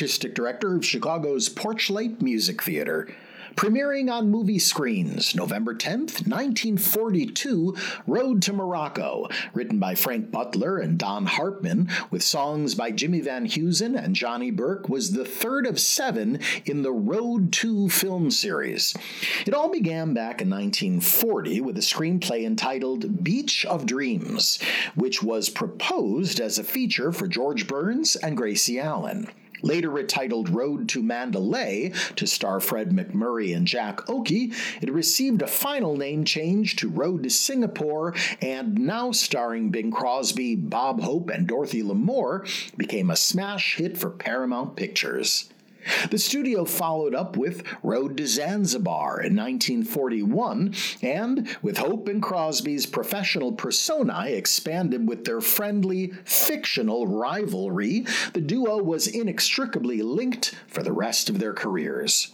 artistic director of Chicago's Porchlight Music Theater. Premiering on movie screens November 10th, 1942, Road to Morocco, written by Frank Butler and Don Hartman, with songs by Jimmy Van Heusen and Johnny Burke, was the third of seven in the Road to film series. It all began back in 1940 with a screenplay entitled Beach of Dreams, which was proposed as a feature for George Burns and Gracie Allen. Later retitled Road to Mandalay to star Fred MacMurray and Jack Oakie, it received a final name change to Road to Singapore and now starring Bing Crosby, Bob Hope, and Dorothy Lamour, became a smash hit for Paramount Pictures. The studio followed up with Road to Zanzibar in 1941, and with Hope and Crosby's professional personae expanded with their friendly, fictional rivalry, the duo was inextricably linked for the rest of their careers.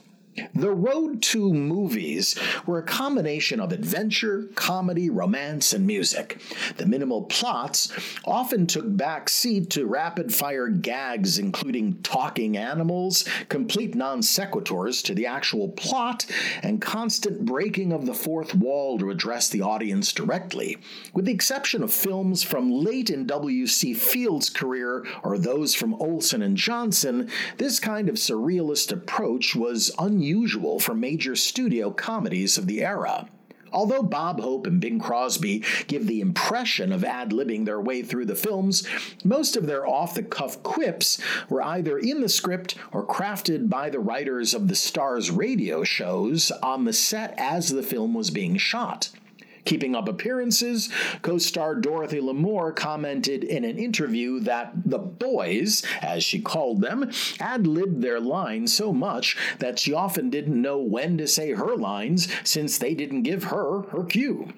The Road to movies were a combination of adventure, comedy, romance, and music. The minimal plots often took back seat to rapid fire gags, including talking animals, complete non sequiturs to the actual plot, and constant breaking of the fourth wall to address the audience directly. With the exception of films from late in W.C. Fields' career or those from Olson and Johnson, this kind of surrealist approach was unusual unusual for major studio comedies of the era. Although Bob Hope and Bing Crosby give the impression of ad libbing their way through the films, most of their off the cuff quips were either in the script or crafted by the writers of the stars' radio shows on the set as the film was being shot. Keeping Up Appearances, co star Dorothy Lamour commented in an interview that the boys, as she called them, ad libbed their lines so much that she often didn't know when to say her lines since they didn't give her her cue.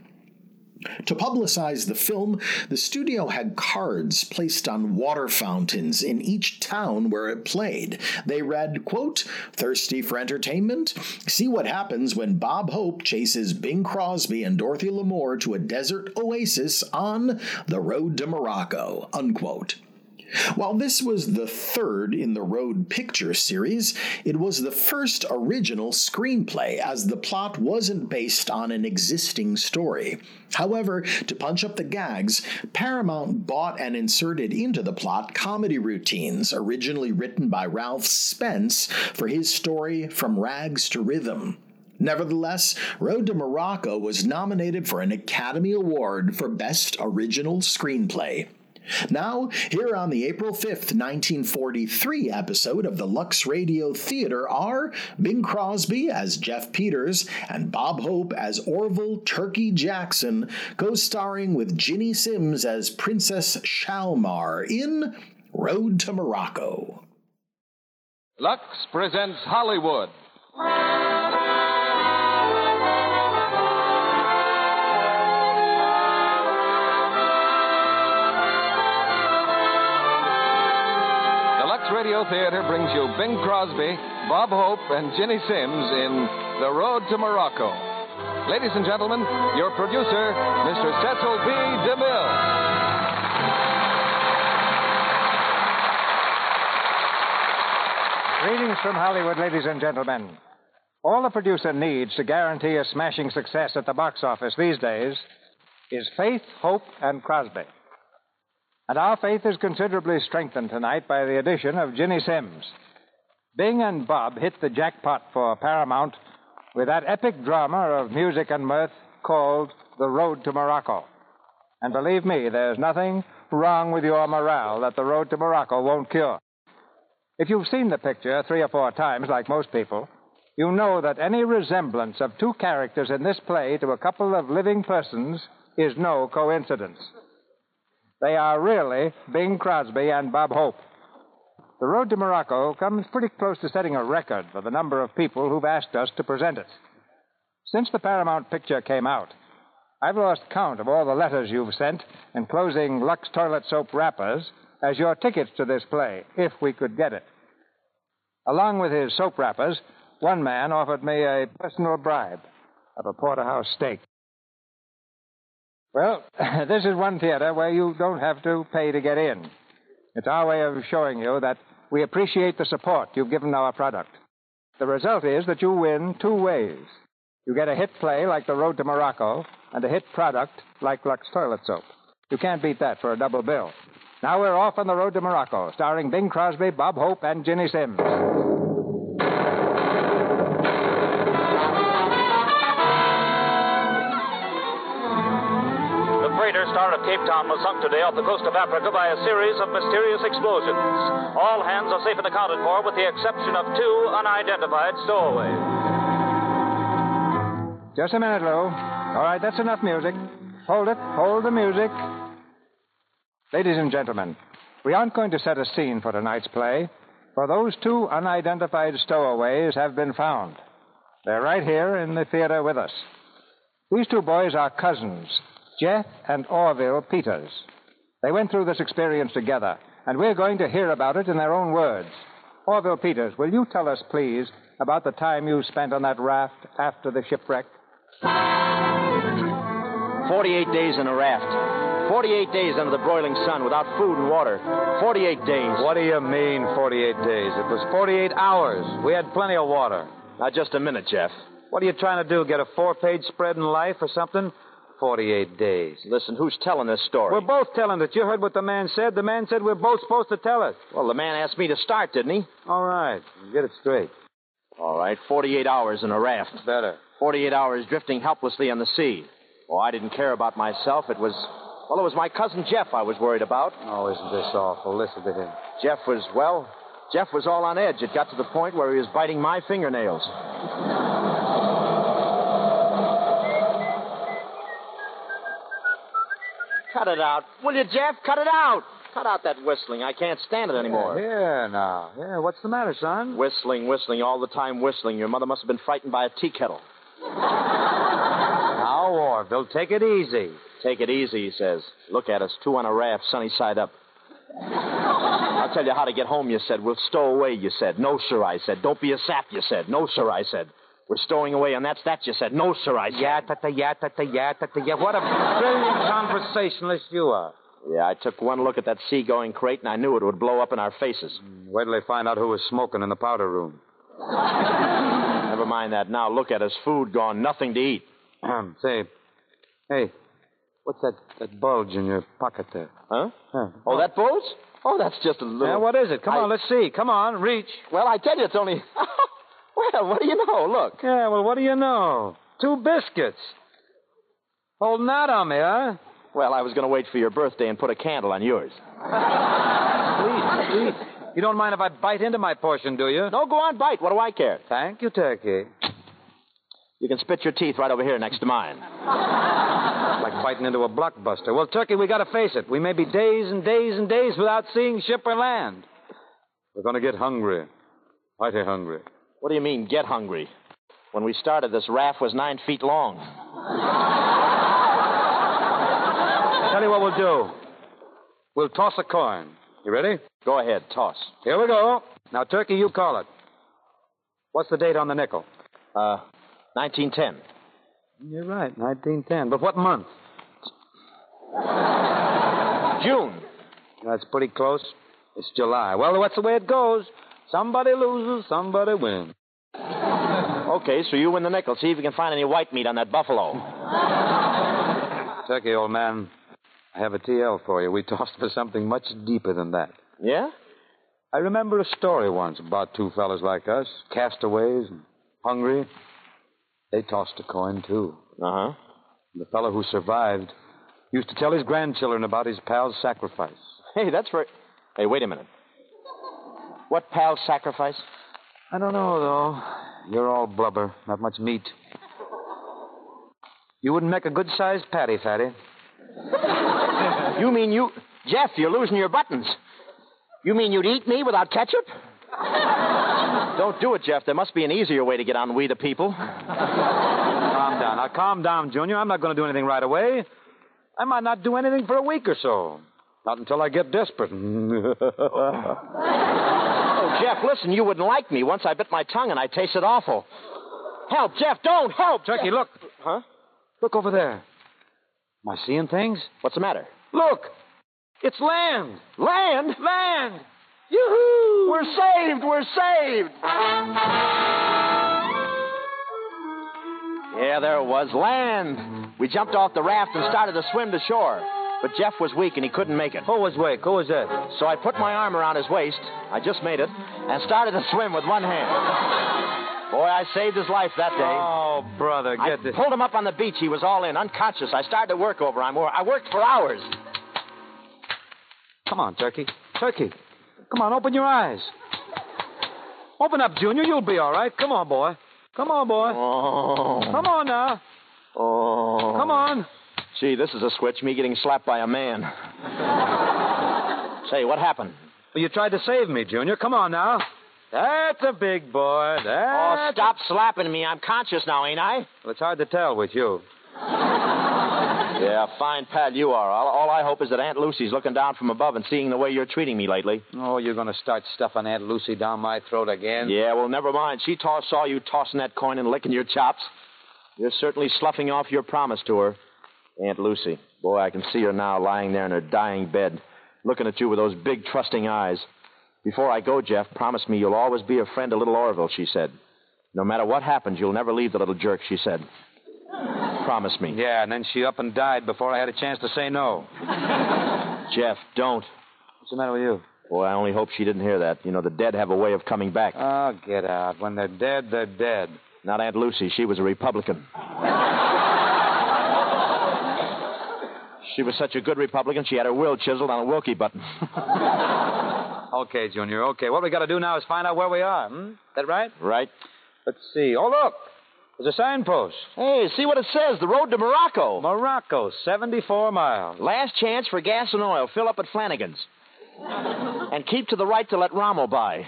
To publicize the film, the studio had cards placed on water fountains in each town where it played. They read, quote, Thirsty for entertainment? See what happens when Bob Hope chases Bing Crosby and Dorothy Lamour to a desert oasis on the road to Morocco, unquote. While this was the third in the Road Picture series, it was the first original screenplay, as the plot wasn't based on an existing story. However, to punch up the gags, Paramount bought and inserted into the plot comedy routines originally written by Ralph Spence for his story From Rags to Rhythm. Nevertheless, Road to Morocco was nominated for an Academy Award for Best Original Screenplay. Now, here on the April 5th, 1943 episode of the Lux Radio Theater are Bing Crosby as Jeff Peters and Bob Hope as Orville Turkey Jackson, co starring with Ginny Simms as Princess Shalmar in Road to Morocco. Lux presents Hollywood. Radio Theater brings you Bing Crosby, Bob Hope, and Ginny Simms in The Road to Morocco. Ladies and gentlemen, your producer, Mr. Cecil B. DeMille. Greetings from Hollywood, ladies and gentlemen. All a producer needs to guarantee a smashing success at the box office these days is faith, hope, and Crosby. And our faith is considerably strengthened tonight by the addition of Ginny Simms. Bing and Bob hit the jackpot for Paramount with that epic drama of music and mirth called The Road to Morocco. And believe me, there's nothing wrong with your morale that The Road to Morocco won't cure. If you've seen the picture three or four times, like most people, you know that any resemblance of two characters in this play to a couple of living persons is no coincidence. They are really Bing Crosby and Bob Hope. The Road to Morocco comes pretty close to setting a record for the number of people who've asked us to present it. Since the Paramount picture came out, I've lost count of all the letters you've sent enclosing Lux toilet soap wrappers as your tickets to this play, if we could get it. Along with his soap wrappers, one man offered me a personal bribe of a porterhouse steak. Well, this is one theater where you don't have to pay to get in. It's our way of showing you that we appreciate the support you've given our product. The result is that you win two ways. You get a hit play like The Road to Morocco and a hit product like Lux Toilet Soap. You can't beat that for a double bill. Now we're off on The Road to Morocco, starring Bing Crosby, Bob Hope, and Ginny Simms. Of Cape Town was sunk today off the coast of Africa by a series of mysterious explosions. All hands are safe and accounted for, with the exception of two unidentified stowaways. Just a minute, Lou. All right, that's enough music. Hold it. Hold the music. Ladies and gentlemen, we aren't going to set a scene for tonight's play, for those two unidentified stowaways have been found. They're right here in the theater with us. These two boys are cousins, Jeff and Orville Peters. They went through this experience together, and we're going to hear about it in their own words. Orville Peters, will you tell us, please, about the time you spent on that raft after the shipwreck? 48 days in a raft. 48 days under the broiling sun without food and water. 48 days. What do you mean, 48 days? It was 48 hours. We had plenty of water. Now, just a minute, Jeff. What are you trying to do? Get a four page spread in life or something? 48 days. Listen, who's telling this story? We're both telling it. You heard what the man said. The man said we're both supposed to tell it. Well, the man asked me to start, didn't he? All right. Get it straight. All right, 48 hours in a raft. Better. 48 hours drifting helplessly on the sea. Oh, I didn't care about myself. It was, well, it was my cousin Jeff I was worried about. Oh, isn't this awful? Listen to him. Jeff was, well, Jeff was all on edge. It got to the point where he was biting my fingernails. Cut it out. Will you, Jeff? Cut it out. Cut out that whistling. I can't stand it anymore. Here now. Yeah, what's the matter, son? Whistling, whistling, all the time whistling. Your mother must have been frightened by a tea kettle. Now, Orville, take it easy. Take it easy, he says. Look at us, two on a raft, sunny side up. I'll tell you how to get home, you said. We'll stow away, you said. No, sir, I said. Don't be a sap, you said. No, sir, I said. We're stowing away, and that's that, you said. No, sir, I said. Yeah, ta ta yeah, ta ta yeah, ta ta yeah. What a brilliant conversationalist you are. Yeah, I took one look at that seagoing crate, and I knew it would blow up in our faces. Mm, wait till they find out who was smoking in the powder room. Never mind that now. Look at us. Food gone, nothing to eat. Say, hey, what's that, that bulge in your pocket there? Huh? Huh. Oh, that bulge? Oh, that's just a little. Yeah, what is it? Come I- on, let's see. Come on, reach. Well, I tell you, it's only. well, what do you know? Look. Yeah, well, what do you know? Two biscuits. Holding out on me, huh? Well, I was going to wait for your birthday and put a candle on yours. Please, please. You don't mind if I bite into my portion, do you? No, go on, bite. What do I care? Thank you, Turkey. You can spit your teeth right over here next to mine. Like biting into a blockbuster. Well, Turkey, we got to face it. We may be days and days and days without seeing ship or land. We're going to get hungry. Mighty hungry. What do you mean, get hungry? When we started, this raft was nine feet long. Tell you what we'll do. We'll toss a coin. You ready? Go ahead, toss. Here we go. Now, Turkey, you call it. What's the date on the nickel? Uh, 1910. You're right, 1910. But what month? June. That's pretty close. It's July. Well, that's the way it goes. Somebody loses, somebody wins. Okay, so you win the nickel. See if you can find any white meat on that buffalo. Turkey, old man, I have a TL for you. We tossed for something much deeper than that. Yeah? I remember a story once about two fellas like us, castaways and hungry. They tossed a coin, too. Uh huh. The fellow who survived used to tell his grandchildren about his pal's sacrifice. Hey, that's very. Hey, wait a minute. What pal sacrifice? I don't know, though. You're all blubber, not much meat. You wouldn't make a good sized patty, Fatty. You mean you. Jeff, you're losing your buttons. You mean you'd eat me without ketchup? Don't do it, Jeff. There must be an easier way to get on We the People. Calm down. Now, calm down, Junior. I'm not going to do anything right away. I might not do anything for a week or so. Not until I get desperate. Jeff, listen, you wouldn't like me. Once I bit my tongue and I tasted awful. Help, Jeff, don't help. Turkey, look. Huh? Look over there. Am I seeing things? What's the matter? Look! It's land! Land? Land! Yoo-hoo! We're saved! We're saved! Yeah, there it was. Land. We jumped off the raft and started to swim to shore. But Jeff was weak and he couldn't make it. Who was weak? Who was that? So I put my arm around his waist. I just made it. And started to swim with one hand. Boy, I saved his life that day. Oh, brother, I get this. pulled him up on the beach. He was all in, unconscious. I started to work over him. I worked for hours. Come on, Turkey. Turkey. Come on, open your eyes. Open up, Junior. You'll be all right. Come on, boy. Come on, boy. Oh. Come on now. Oh. Come on. Gee, this is a switch, me getting slapped by a man. Say, what happened? Well, you tried to save me, Junior. Come on now. That's a big boy. Oh, That's Oh, stop slapping me. I'm conscious now, ain't I? Well, it's hard to tell with you. Yeah, fine pal you are. All, all I hope is that Aunt Lucy's looking down from above and seeing the way you're treating me lately. Oh, you're going to start stuffing Aunt Lucy down my throat again? Yeah, well, never mind. She toss, saw you tossing that coin and licking your chops. You're certainly sloughing off your promise to her. Aunt Lucy. Boy, I can see her now lying there in her dying bed, looking at you with those big, trusting eyes. Before I go, Jeff, promise me you'll always be a friend to little Orville, she said. No matter what happens, you'll never leave the little jerk, she said. Promise me. Yeah, and then she up and died before I had a chance to say no. Jeff, don't. What's the matter with you? Boy, I only hope she didn't hear that. You know, the dead have a way of coming back. Oh, get out. When they're dead, they're dead. Not Aunt Lucy. She was a Republican. she was such a good Republican, she had her will chiseled on a Willkie button. Okay, Junior, okay. What we got to do now is find out where we are. Hmm? That right? right? Let's see. Oh, look. There's a signpost. Hey, see what it says. The road to Morocco. Morocco, 74 miles. Last chance for gas and oil. Fill up at Flanagan's. and keep to the right to let Rommel by.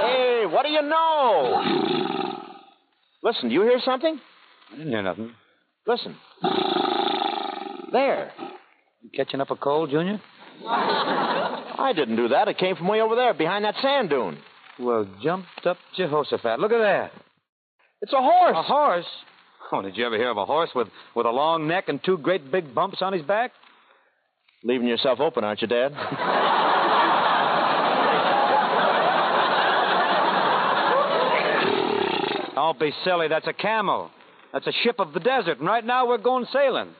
hey, what do you know? Listen, do you hear something? I didn't hear nothing. Listen. There. You catching up a cold, Junior? I didn't do that. It came from way over there, behind that sand dune. Well, jumped up Jehoshaphat. Look at that. It's a horse. A horse? Oh, did you ever hear of a horse with, with a long neck and two great big bumps on his back? Leaving yourself open, aren't you, Dad? Don't be silly. That's a camel. That's a ship of the desert, and right now we're going sailing.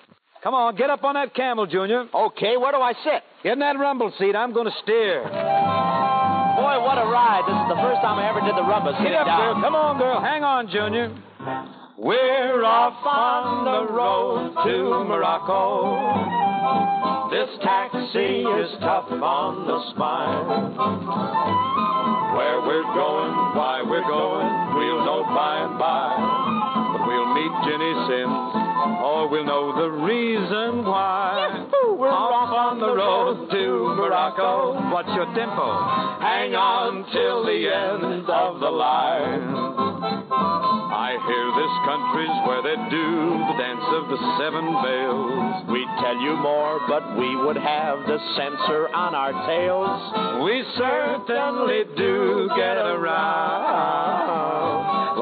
Come on, get up on that camel, Junior. okay, where do I sit? Get in that rumble seat. I'm going to steer. Boy, what a ride. This is the first time I ever did the rubbers. Get up, girl. Come on, girl. Hang on, Junior. We're off on the road to Morocco. This taxi is tough on the spine. Where we're going, why we're going, we'll know by and by. But we'll meet Ginny Simms, or we'll know the reason why. We're off on the road to Morocco. What's your tempo? Hang on till the end of the line. I hear this country's where they do the dance of the seven veils. We'd tell you more, but we would have the censor on our tails. We certainly do get around.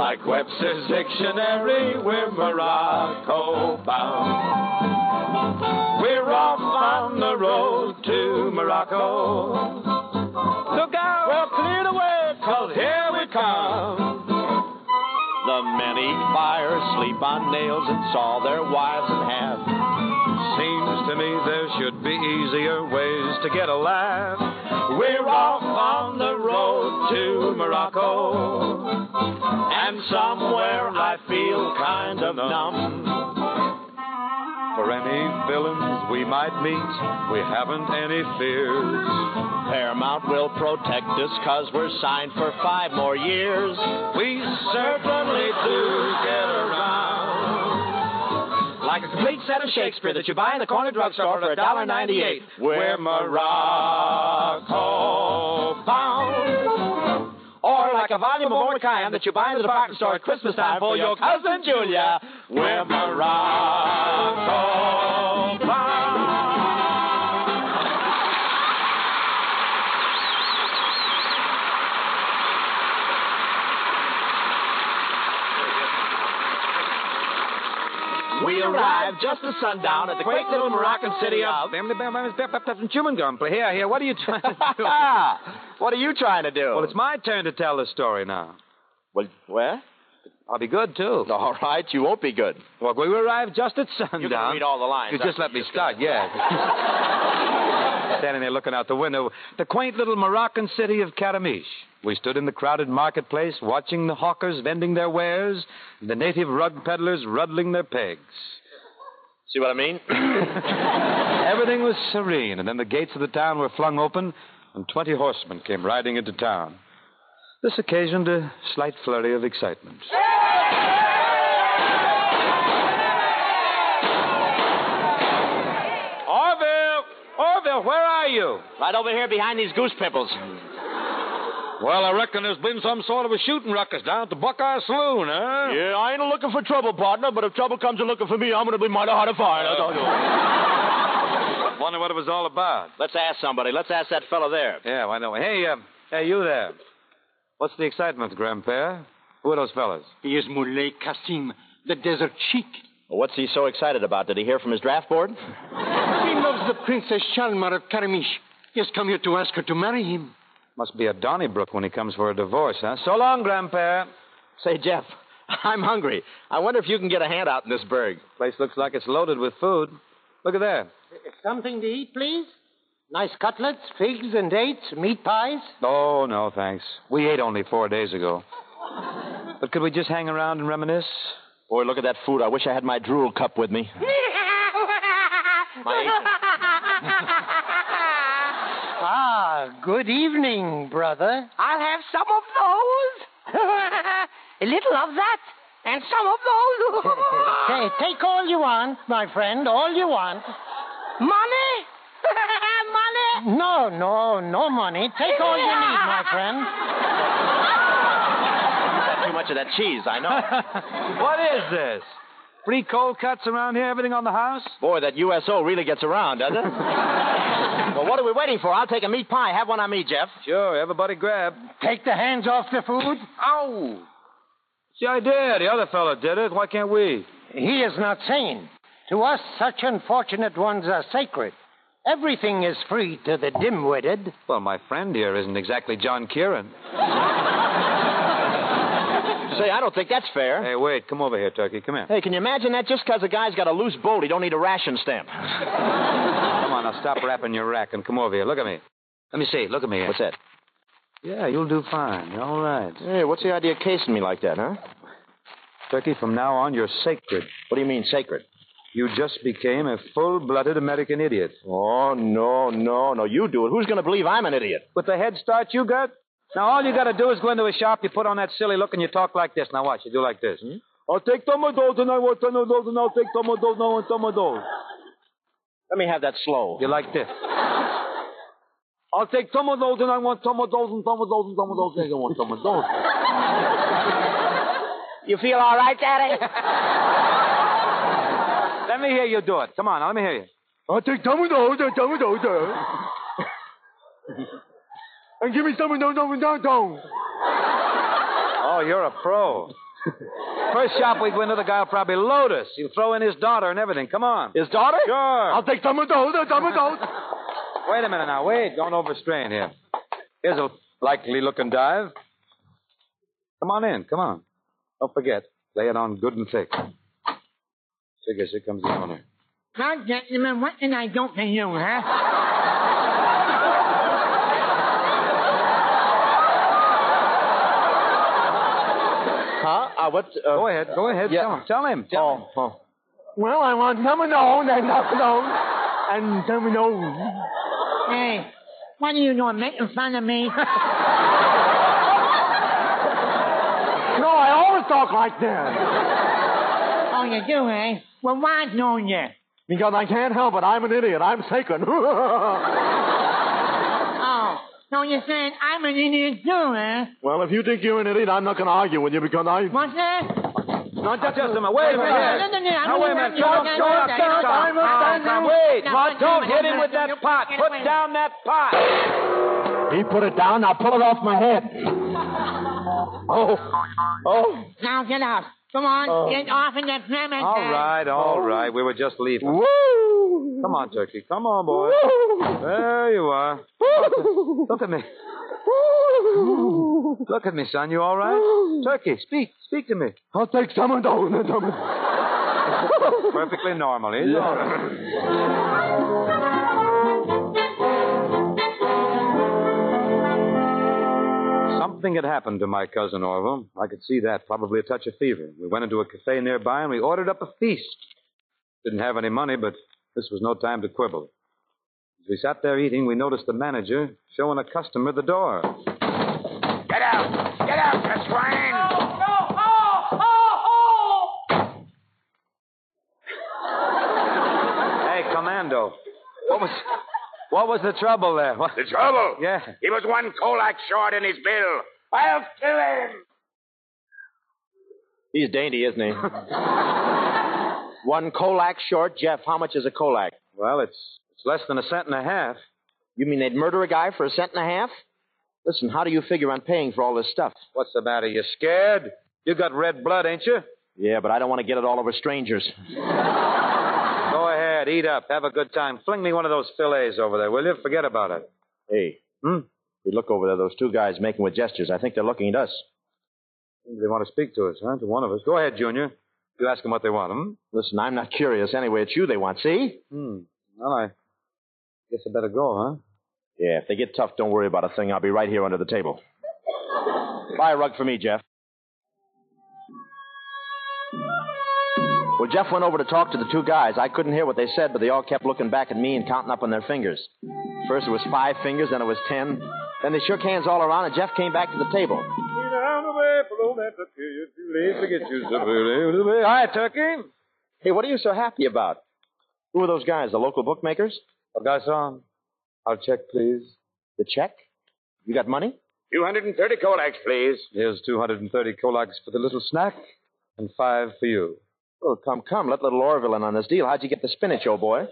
Like Webster's dictionary, we're Morocco bound. We're off on the road to Morocco. Look out! Well, clear the way, cause here we come. The men eat sleep on nails, and saw their wives in half. Seems there should be easier ways to get a laugh. We're off on the road to Morocco. And somewhere I feel kind of numb. For any villains we might meet, we haven't any fears. Paramount will protect us because we're signed for five more years. We certainly do get. Like a complete set of Shakespeare that you buy in the corner drugstore for $1.98. We're Morocco bound. Or like a volume of Mordecai that you buy in the department store at Christmas time for your cousin Julia. We're Morocco bound. We'll arrived just at sundown at the quaint little Moroccan city of. Uh, chewing gum. Here, here. What are you trying to do? what are you trying to do? well, it's my turn to tell the story now. Well, where? I'll be good too. All right, you won't be good. Well, we arrived just at sundown. You can read all the lines. You just let me start, yeah. Standing there looking out the window, the quaint little Moroccan city of Karamish. We stood in the crowded marketplace watching the hawkers vending their wares, and the native rug peddlers ruddling their pegs. See what I mean? Everything was serene, and then the gates of the town were flung open, and 20 horsemen came riding into town. This occasioned a slight flurry of excitement. Orville! Orville, where are you? right over here behind these goose pimples. Well, I reckon there's been some sort of a shooting ruckus down at the Buckeye Saloon, huh? Yeah, I ain't looking for trouble, partner, but if trouble comes a looking for me, I'm going to be mighty hard to find. I tell you. Wonder what it was all about. Let's ask somebody. Let's ask that fellow there. Yeah, why don't we? Hey, uh, hey, you there. What's the excitement, Grandpere? Who are those fellas? He is Moulay Kassim, the desert sheik. Well, what's he so excited about? Did he hear from his draft board? He loves the Princess Shalmar of Karamish. He has come here to ask her to marry him. Must be a Donnybrook when he comes for a divorce, huh? So long, Grandpere. Say, Jeff, I'm hungry. I wonder if you can get a hand out in this burg. Place looks like it's loaded with food. Look at that. Something to eat, please? Nice cutlets, figs and dates, meat pies? Oh, no, thanks. We ate only four days ago. But could we just hang around and reminisce? Boy, look at that food. I wish I had my drool cup with me. My. Ah, good evening, brother. I'll have some of those. a little of that. And some of those. Hey, take all you want, my friend, all you want. Money? Money? No, no, no money. Take all you need, my friend. Not too much of that cheese, I know. what is this? Free cold cuts around here, everything on the house? Boy, that USO really gets around, doesn't it? well, what are we waiting for? I'll take a meat pie. Have one on me, Jeff. Sure, everybody grab. Take the hands off the food. Ow! See, I did. The other fellow did it. Why can't we? He is not sane. To us, such unfortunate ones are sacred. Everything is free to the dim-witted. Well, my friend here isn't exactly John Kieran. Say, I don't think that's fair. Hey, wait. Come over here, Turkey. Come here. Hey, can you imagine that? Just because a guy's got a loose bolt, he don't need a ration stamp. Come on, now stop wrapping your rack and come over here. Look at me. Let me see. Look at me. What's that? Yeah, you'll do fine. You're all right. Hey, what's the idea of casing me like that, huh? Turkey, from now on, you're sacred. What do you mean, sacred? You just became a full-blooded American idiot. Oh, no, no, no. You do it. Who's going to believe I'm an idiot? With the head start you got? Now, all you got to do is go into a shop, you put on that silly look, and you talk like this. Now, watch. You do like this. Hmm? I'll take some of those, and I want some of those, and I'll take some of those, and I want some of those. Let me have that slow. You like this? I'll take some of those, and I want some of those, and some of those, and some of those, and I want some of those. You feel all right, Daddy? Let me hear you do it. Come on, now, let me hear you. I'll take some of those, and some of those, sir. And give me some of those over downtown. Oh, you're a pro. First shop we go into, the guy will probably load us. He'll throw in his daughter and everything. Come on. His daughter? Sure. I'll take some of those, and some of those. Wait a minute now. Wait. Don't overstrain here. Here's a likely looking dive. Come on in. Come on. Don't forget. Lay it on good and thick. Figures here comes the owner. Now, gentlemen, what can I do for you, huh? Huh? Uh, what? Uh, Go ahead. Go ahead. Yeah. Tell him. Tell him. Tell him. Oh, oh. Well, I want some of those, and some of those, and some of those. Hey, what are you doing, making fun of me? No, I always talk like that. oh, you do, eh? Well, why don't you? Because I can't help it. I'm an idiot. I'm sacred. So you're saying I'm an idiot too, eh? well, if you think you're an idiot, I'm not going to argue with you because I. What's that? Not Just a minute. Wait a minute. No, no, no, I'm Now, wait a gonna- minute. Don't, no, don't, no, don't, no, don't, no, don't, no, don't, no, no, Wait. no, What? no, Don't no, hit no, him no, with no, that no, pot. no, Put no, down that pot. He put it down. Now pull it off my head. Oh. Oh. Now get out. Come on, oh. get off in the Flemington. All right, all oh. right. We were just leaving. Come on, Turkey. Come on, boy. There you are. Look at me. Look at me, son. You all right? Turkey, speak. Speak to me. I'll take some and all. Perfectly normal. He's all right. Something had happened to my cousin Orville. I could see that. Probably a touch of fever. We went into a cafe nearby and we ordered up a feast. Didn't have any money, but this was no time to quibble. As we sat there eating, we noticed the manager showing a customer the door. Get out! Get out, you swine! Hey, Commando. What was what was the trouble there? What? The trouble? Yeah. He was one Kolak short in his bill. I'll kill him! He's dainty, isn't he? One Kolak short. Jeff, how much is a Kolak? Well, it's it's less than a cent and a half. You mean they'd murder a guy for a cent and a half? Listen, how do you figure on paying for all this stuff? What's the matter? You scared? You got red blood, ain't you? Yeah, but I don't want to get it all over strangers. Eat up, have a good time. Fling me one of those fillets over there, will you? Forget about it. Hey, Hmm? we look over there, those two guys making with gestures. I think they're looking at us. They want to speak to us, huh? To one of us. Go ahead, Junior. You ask them what they want, hmm? Listen, I'm not curious. Anyway, it's you they want, see? Hmm. Well, I guess I better go, huh? Yeah, if they get tough, don't worry about a thing. I'll be right here under the table. Buy a rug for me, Jeff. Well, Jeff went over to talk to the two guys. I couldn't hear what they said, but they all kept looking back at me and counting up on their fingers. First it was five fingers, then it was ten. Then they shook hands all around, and Jeff came back to the table. Hi, Turkey. Hey, what are you so happy about? Who are those guys? The local bookmakers? Oh, Garçon, I'll check, please. The check? You got money? 230 Kolaks, please. Here's 230 kolaks for the little snack and five for you. Oh, come, come. Let little Orville in on this deal. How'd you get the spinach, old boy?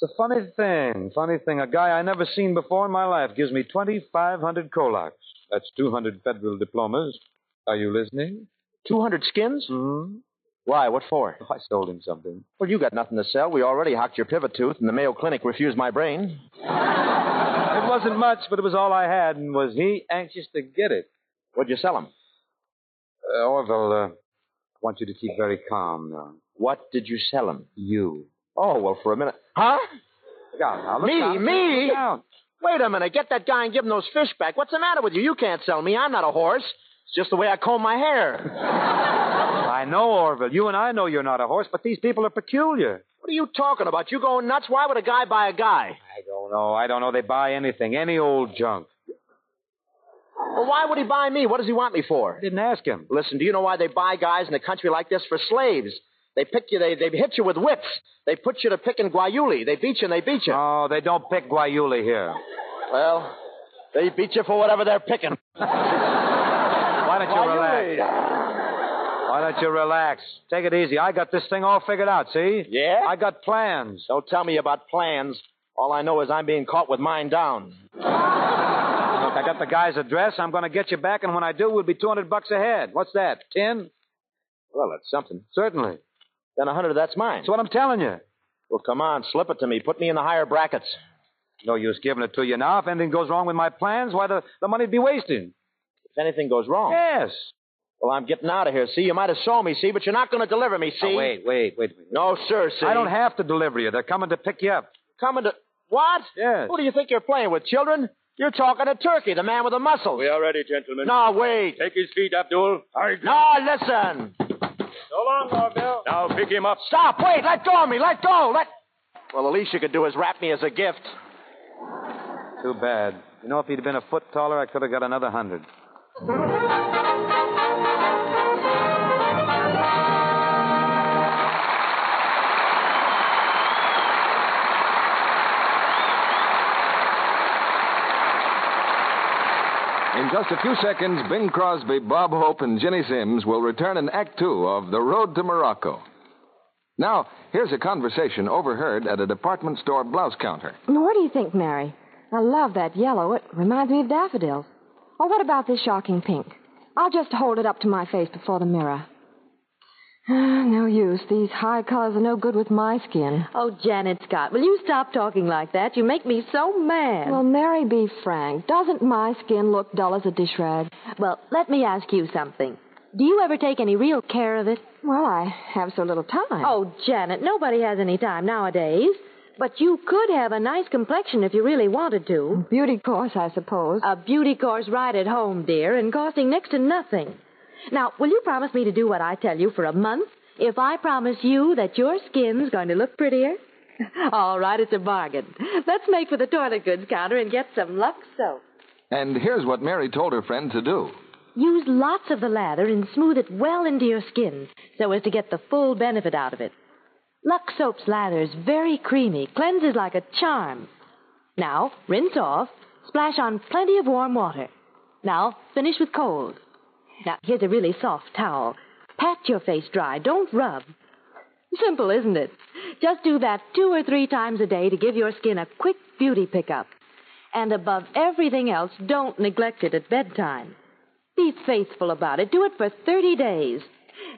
It's a funny thing, funny thing. A guy I never seen before in my life gives me 2,500 kolaks. That's 200 federal diplomas. Are you listening? 200 skins? Hmm? Why? What for? I sold him something. Well, you got nothing to sell. We already hocked your pivot tooth, and the Mayo Clinic refused my brain. It wasn't much, but it was all I had, and was he anxious to get it? What'd you sell him? Uh, Orville, uh, I want you to keep very calm now. What did you sell him? You. Oh, well, for a minute. Huh? Look out now. Look Me? out. Me? Look. Wait a minute. Get that guy and give him those fish back. What's the matter with you? You can't sell me. I'm not a horse. It's just the way I comb my hair. I know, Orville. You and I know you're not a horse, but these people are peculiar. What are you talking about? You going nuts? Why would a guy buy a guy? I don't know. I don't know. They buy anything, any old junk. Well, why would he buy me? What does he want me for? I didn't ask him. Listen, do you know why they buy guys in a country like this for slaves? They pick you, they, they hit you with whips. They put you to picking guayule. They beat you and they beat you. Oh, they don't pick guayule here. Well, they beat you for whatever they're picking. Why don't you relax? Why don't you relax? Take it easy. I got this thing all figured out, see? Yeah? I got plans. Don't tell me about plans. All I know is I'm being caught with mine down. I got the guy's address. I'm going to get you back, and when I do, we'll be 200 bucks ahead. What's that? Ten? Well, that's something. Certainly. Then a hundred, that's mine. That's what I'm telling you. Well, come on, slip it to me. Put me in the higher brackets. No use giving it to you now. If anything goes wrong with my plans, why, the, the money'd be wasted. If anything goes wrong. Yes. Well, I'm getting out of here, see? You might have sold me, see, but you're not going to deliver me, see? Wait, wait, wait, wait. No, sir, see? I don't have to deliver you. They're coming to pick you up. Coming to. What? Yes. Who do you think you're playing with, children? You're talking to Turkey, the man with the muscles. We are ready, gentlemen. No, wait. Take his feet, Abdul. Hurry. No, listen. So long, Orville. Now pick him up. Stop. Wait. Let go of me. Let go. Let. Well, the least you could do is wrap me as a gift. Too bad. You know, if he'd been a foot taller, I could have got another hundred. In just a few seconds, Bing Crosby, Bob Hope, and Ginny Simms will return in Act Two of The Road to Morocco. Now, here's a conversation overheard at a department store blouse counter. What do you think, Mary? I love that yellow. It reminds me of daffodils. Or what about this shocking pink? I'll just hold it up to my face before the mirror. Ah, no use. These high colors are no good with my skin. Oh, Janet Scott, will you stop talking like that? You make me so mad. Well, Mary, be frank. Doesn't my skin look dull as a dish rag? Well, let me ask you something. Do you ever take any real care of it? Well, I have so little time. Oh, Janet, nobody has any time nowadays. But you could have a nice complexion if you really wanted to. Beauty course, I suppose. A beauty course right at home, dear, and costing next to nothing. Now, will you promise me to do what I tell you for a month if I promise you that your skin's going to look prettier? All right, it's a bargain. Let's make for the toilet goods counter and get some Lux soap. And here's what Mary told her friend to do. Use lots of the lather and smooth it well into your skin so as to get the full benefit out of it. Lux Soap's lather is very creamy, cleanses like a charm. Now, rinse off, splash on plenty of warm water. Now, finish with cold. Now, here's a really soft towel. Pat your face dry, don't rub. Simple, isn't it? Just do that two or three times a day to give your skin a quick beauty pickup. And above everything else, don't neglect it at bedtime. Be faithful about it. Do it for 30 days.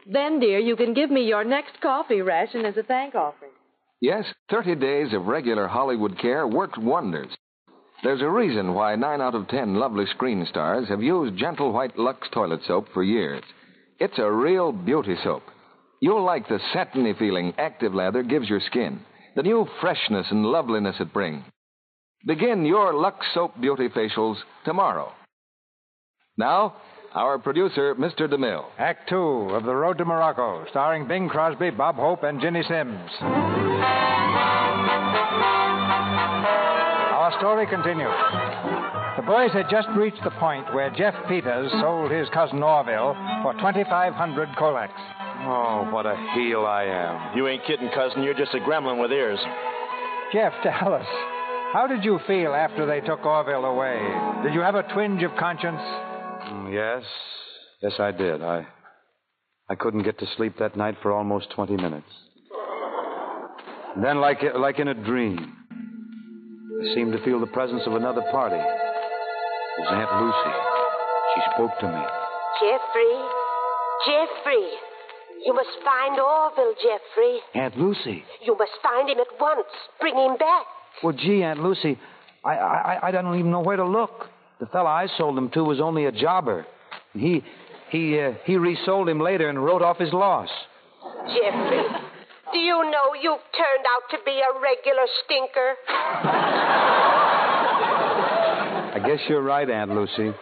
Then, dear, you can give me your next coffee ration as a thank offering. Yes, 30 days of regular Hollywood care worked wonders. There's a reason why 9 out of 10 lovely screen stars have used Gentle White Lux toilet soap for years. It's a real beauty soap. You'll like the satiny feeling active lather gives your skin, the new freshness and loveliness it brings. Begin your Lux Soap Beauty facials tomorrow. Now, our producer, Mr. DeMille. Act two of The Road to Morocco, starring Bing Crosby, Bob Hope, and Ginny Simms. Our story continues. The boys had just reached the point where Jeff Peters sold his cousin Orville for 2,500 kolaks. Oh, what a heel I am. You ain't kidding, cousin. You're just a gremlin with ears. Jeff, tell us, how did you feel after they took Orville away? Did you have a twinge of conscience? Mm, yes, yes, I did. I, I couldn't get to sleep that night for almost 20 minutes. And then, like, like in a dream, I seemed to feel the presence of another party. It was Aunt Lucy. She spoke to me. Jeffrey, Jeffrey, you must find Orville, Jeffrey. Aunt Lucy. You must find him at once. Bring him back. Well, gee, Aunt Lucy, I, I, I don't even know where to look. The fellow I sold him to was only a jobber. He, he, uh, he resold him later and wrote off his loss. Jeffrey, do you know you've turned out to be a regular stinker? I guess you're right, Aunt Lucy.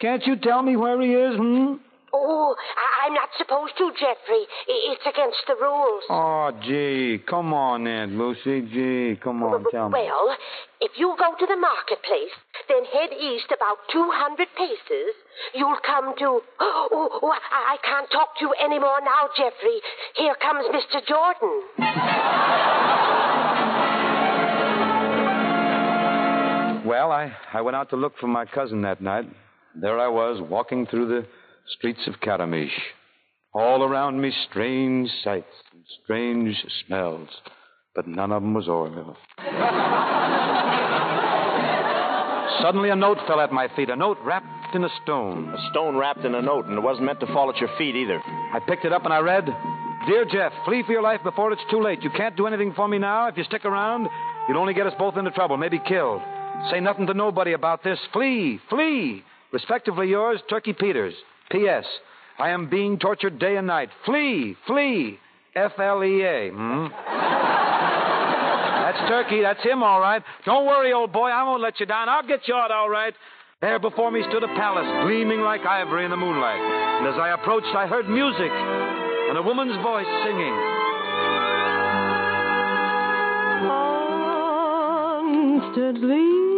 Can't you tell me where he is, hmm? Oh, I- I'm not supposed to, Jeffrey. It's against the rules. Oh, gee, come on, Aunt Lucy. Gee, come on, tell me. Well, if you go to the marketplace, then head east about 200 paces, you'll come to. Oh, oh, I I can't talk to you anymore now, Jeffrey. Here comes Mr. Jordan. Well, I, I went out to look for my cousin that night. There I was, walking through the streets of Karamish. All around me, strange sights and strange smells, but none of them was Orville. Suddenly, a note fell at my feet, a note wrapped in a stone. A stone wrapped in a note, and it wasn't meant to fall at your feet either. I picked it up and I read Dear Jeff, flee for your life before it's too late. You can't do anything for me now. If you stick around, you'll only get us both into trouble, maybe killed. Say nothing to nobody about this. Flee, flee. Respectively yours, Turkey Peters. P.S. I am being tortured day and night. Flee, flee. F L E A. Hmm? That's Turkey. That's him, all right. Don't worry, old boy. I won't let you down. I'll get you out, all right. There before me stood a palace, gleaming like ivory in the moonlight. And as I approached, I heard music and a woman's voice singing. Constantly,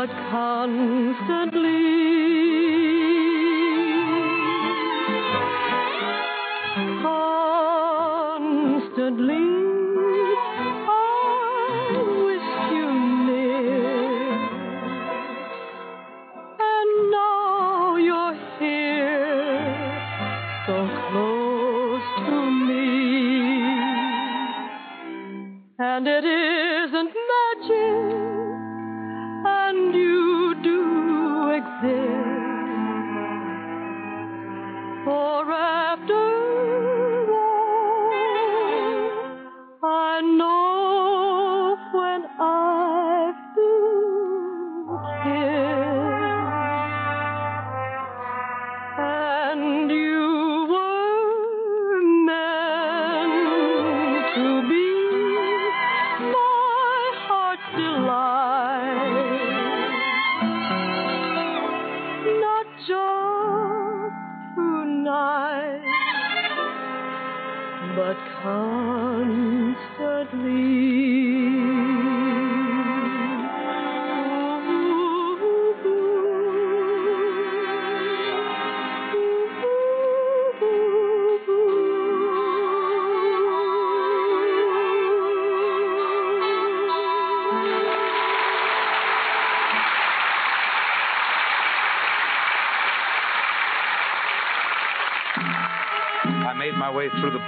but constantly.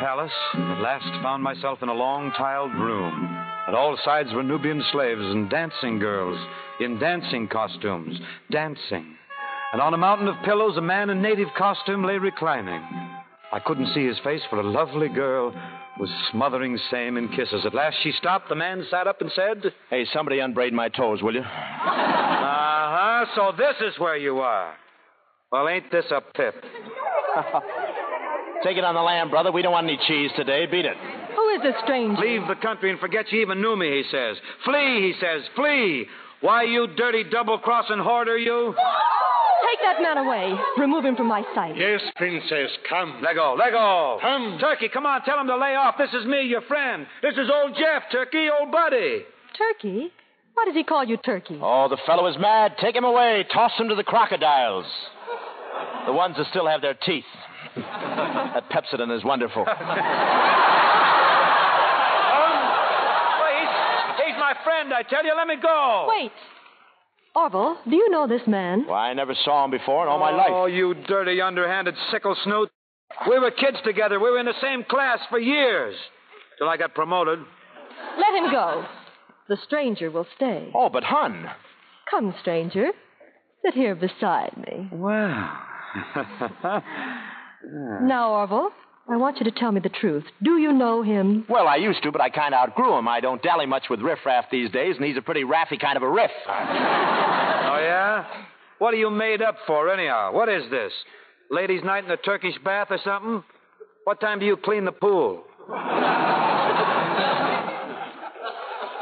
Palace, and at last found myself in a long tiled room. At all sides were Nubian slaves and dancing girls in dancing costumes, dancing. And on a mountain of pillows, a man in native costume lay reclining. I couldn't see his face, for a lovely girl was smothering same in kisses. At last she stopped. The man sat up and said, Hey, somebody unbraid my toes, will you? Uh huh. So this is where you are. Well, ain't this a pip? Take it on the lamb, brother. We don't want any cheese today. Beat it. Who is this stranger? Leave the country and forget you even knew me, he says. Flee, he says. Flee. Why, you dirty double crossing hoarder, you? Take that man away. Remove him from my sight. Yes, Princess, come. Let go, let go. Come. Turkey, come on, tell him to lay off. This is me, your friend. This is old Jeff, Turkey, old buddy. Turkey? Why does he call you Turkey? Oh, the fellow is mad. Take him away. Toss him to the crocodiles. The ones that still have their teeth. that Pepsodent is wonderful. Um, well, he's, he's my friend, I tell you. Let me go. Wait. Orville, do you know this man? Why, I never saw him before in all my life. Oh, life. you dirty, underhanded sickle snoot. We were kids together. We were in the same class for years. Till I got promoted. Let him go. The stranger will stay. Oh, but Hun. Come, stranger. Sit here beside me. Well. Now, Orville, I want you to tell me the truth. Do you know him? Well, I used to, but I kind of outgrew him. I don't dally much with riffraff these days, and he's a pretty raffy kind of a riff. Oh, yeah? What are you made up for, anyhow? What is this? Ladies' night in the Turkish bath or something? What time do you clean the pool?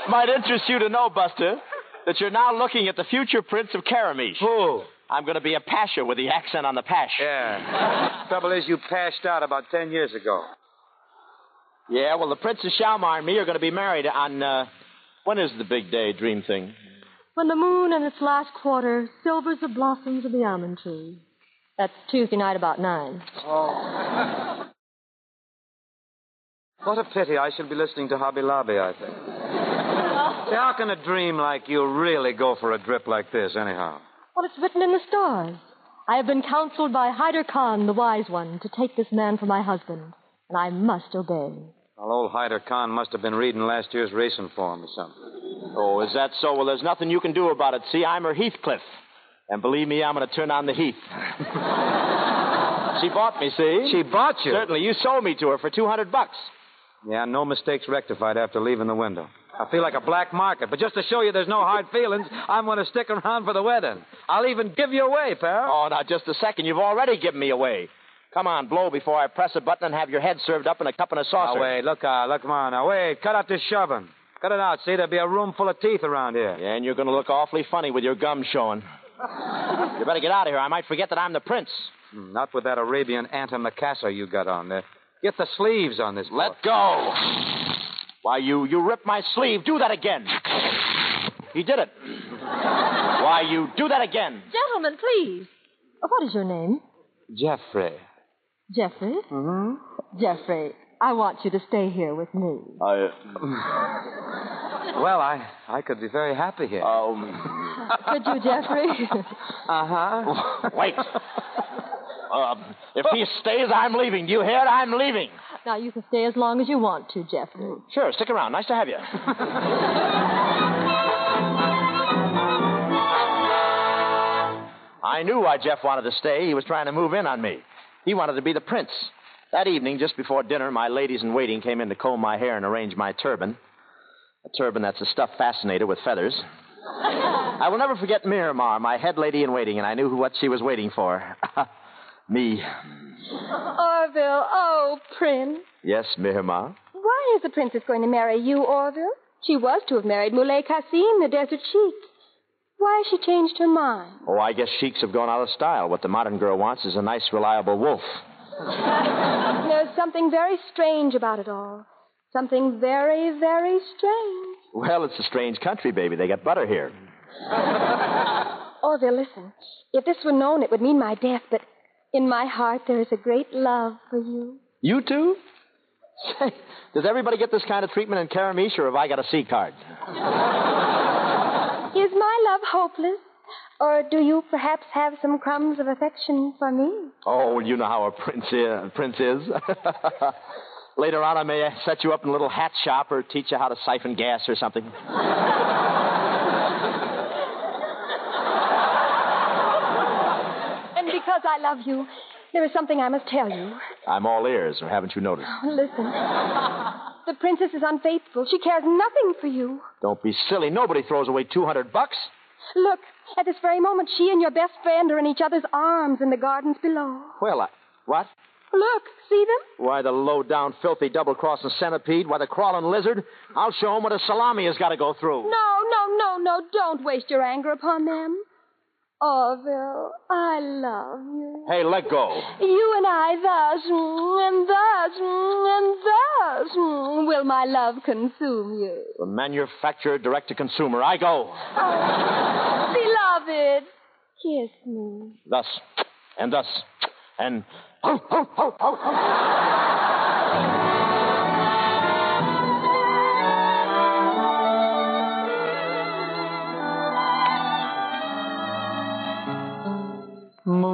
Might interest you to know, Buster, that you're now looking at the future Prince of Karamish. Who? I'm going to be a pasha with the accent on the pash. Yeah. Trouble is, you passed out about ten years ago. Yeah, well, the Princess Shalmar and me are going to be married on, uh, when is the big day dream thing? When the moon in its last quarter silvers the blossoms of the almond tree. That's Tuesday night about nine. Oh. What a pity. I should be listening to Hobby Lobby, I think. How can a dream like you really go for a drip like this, anyhow? Well, it's written in the stars. I have been counseled by Hyder Khan, the wise one, to take this man for my husband, and I must obey. Well, old Hyder Khan must have been reading last year's racing form or something. Oh, is that so? Well, there's nothing you can do about it. See, I'm her Heathcliff. And believe me, I'm going to turn on the Heath. she bought me, see? She bought you? Certainly. You sold me to her for 200 bucks. Yeah, no mistakes rectified after leaving the window. I feel like a black market, but just to show you there's no hard feelings, I'm going to stick around for the wedding. I'll even give you away, pal. Oh, now, just a second. You've already given me away. Come on, blow before I press a button and have your head served up in a cup and a saucer. Now, wait, look, uh, look, come on. Now, wait, cut out this shoving. Cut it out, see? There'll be a room full of teeth around here. Yeah, and you're going to look awfully funny with your gums showing. you better get out of here. I might forget that I'm the prince. Hmm, Not with that Arabian antimacassar you got on there. Get the sleeves on this. Let go. Why, you, you ripped my sleeve. Do that again. He did it. Why, you do that again. Gentlemen, please. What is your name? Jeffrey. Jeffrey? Mm-hmm. Jeffrey, I want you to stay here with me. I. Well, I, I could be very happy here. Um. Could you, Jeffrey? Uh huh. Wait. Um, if he stays, I'm leaving. Do you hear it? I'm leaving. Now, you can stay as long as you want to, Jeffrey. Sure, stick around. Nice to have you. I knew why Jeff wanted to stay. He was trying to move in on me. He wanted to be the prince. That evening, just before dinner, my ladies in waiting came in to comb my hair and arrange my turban. A turban that's a stuffed fascinator with feathers. I will never forget Miramar, my head lady in waiting, and I knew what she was waiting for. me. Orville, oh, Prince. Yes, Miramar. Why is the princess going to marry you, Orville? She was to have married Moulay Kassim, the desert sheik. Why has she changed her mind? Oh, I guess sheiks have gone out of style. What the modern girl wants is a nice, reliable wolf. There's something very strange about it all. Something very, very strange. Well, it's a strange country, baby. They got butter here. Orville, listen. If this were known, it would mean my death, but in my heart there is a great love for you. You too? Say, does everybody get this kind of treatment in Karamish, or have I got a C card? Is my love hopeless? Or do you perhaps have some crumbs of affection for me? Oh, you know how a prince is. Prince is. Later on, I may set you up in a little hat shop or teach you how to siphon gas or something. And because I love you, there is something I must tell you. I'm all ears, or haven't you noticed? Oh, listen. The princess is unfaithful. She cares nothing for you. Don't be silly. Nobody throws away 200 bucks. Look, at this very moment, she and your best friend are in each other's arms in the gardens below. Well, I. What? Look, see them? Why, the low down, filthy, double crossing centipede. Why, the crawling lizard. I'll show show 'em what a salami has got to go through. No, no, no, no. Don't waste your anger upon them. Orville, I love you. Hey, let go. You and I thus, and thus, and thus will my love consume you. From manufacturer direct to consumer, I go. Oh, beloved, kiss me. Thus, and thus, and. Ho, ho, ho, ho, ho.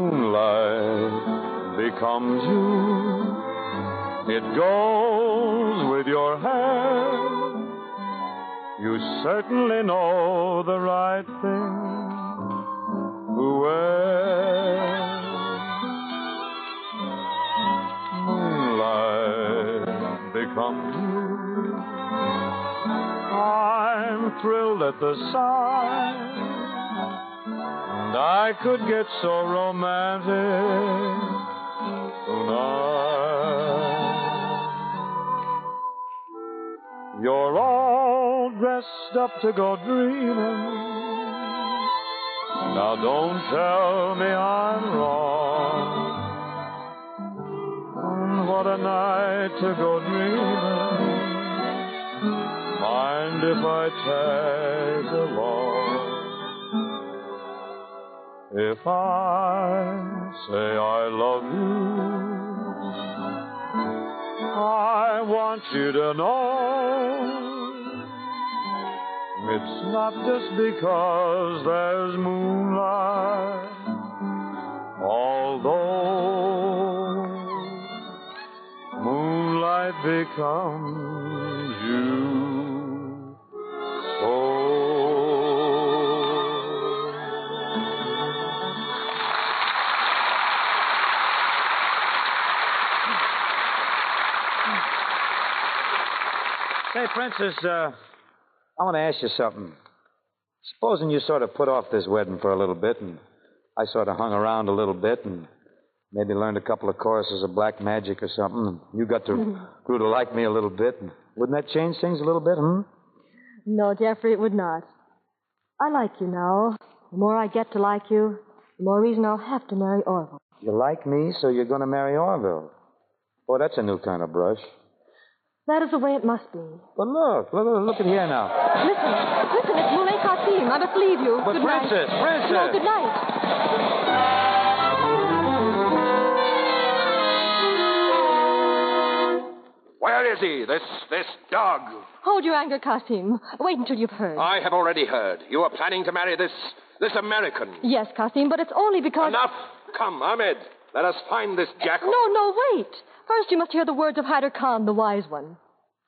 Moonlight becomes you. It goes with your hair. You certainly know the right thing to wear. Moonlight becomes you. I'm thrilled at the sight. And I could get so romantic tonight. You're all dressed up to go dreaming. Now don't tell me I'm wrong. Mm, what a night to go dreaming. Mind if I tag along? If I say I love you, I want you to know it's not just because there's moonlight, although moonlight becomes you. Princess, uh, I want to ask you something. Supposing you sort of put off this wedding for a little bit, and I sort of hung around a little bit, and maybe learned a couple of choruses of black magic or something, and you got to grew to like me a little bit. And wouldn't that change things a little bit, hmm? No, Jeffrey, it would not. I like you now. The more I get to like you, the more reason I'll have to marry Orville. You like me, so you're going to marry Orville. Boy, that's a new kind of brush. That is the way it must be. But look, look, look, look at here now. Listen, listen, it's Moulay Kassim. I must leave you. But good Princess, night. Princess. No, good night. Where is he, this this dog? Hold your anger, Kassim. Wait until you've heard. I have already heard. You are planning to marry this this American. Yes, Kassim, but it's only because. Enough. Come, Ahmed. Let us find this jackal. No, no, wait. First, you must hear the words of Hyder Khan, the wise one.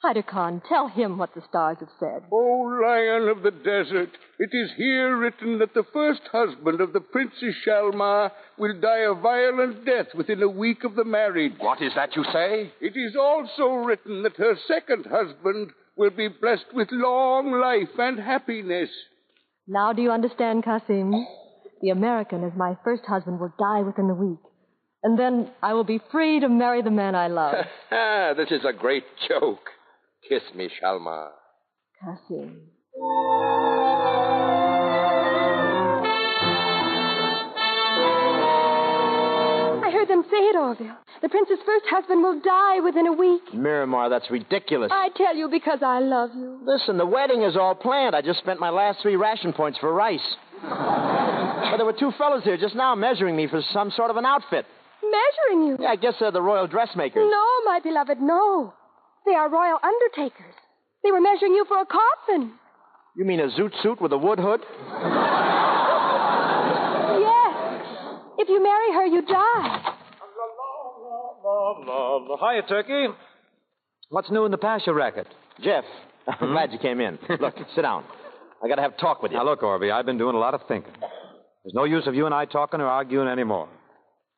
Hyder Khan, tell him what the stars have said. O Lion of the Desert, it is here written that the first husband of the Princess Shalmar will die a violent death within a week of the marriage. What is that you say? It is also written that her second husband will be blessed with long life and happiness. Now do you understand, Kasim? The American, as my first husband, will die within a week. And then I will be free to marry the man I love. this is a great joke. Kiss me, Shalmar. Kasim. I heard them say it, Orville. The prince's first husband will die within a week. Miramar, that's ridiculous. I tell you because I love you. Listen, the wedding is all planned. I just spent my last three ration points for rice. but there were two fellows here just now measuring me for some sort of an outfit. Measuring you? Yeah, I guess they're the royal dressmakers. No, my beloved, no. They are royal undertakers. They were measuring you for a coffin. You mean a zoot suit with a wood hood? Yes. If you marry her, you die. Hiya, Turkey. What's new in the pasture racket? Jeff, I'm glad you came in. Look, sit down. I got to have a talk with you. Now, look, Orby, I've been doing a lot of thinking. There's no use of you and I talking or arguing anymore.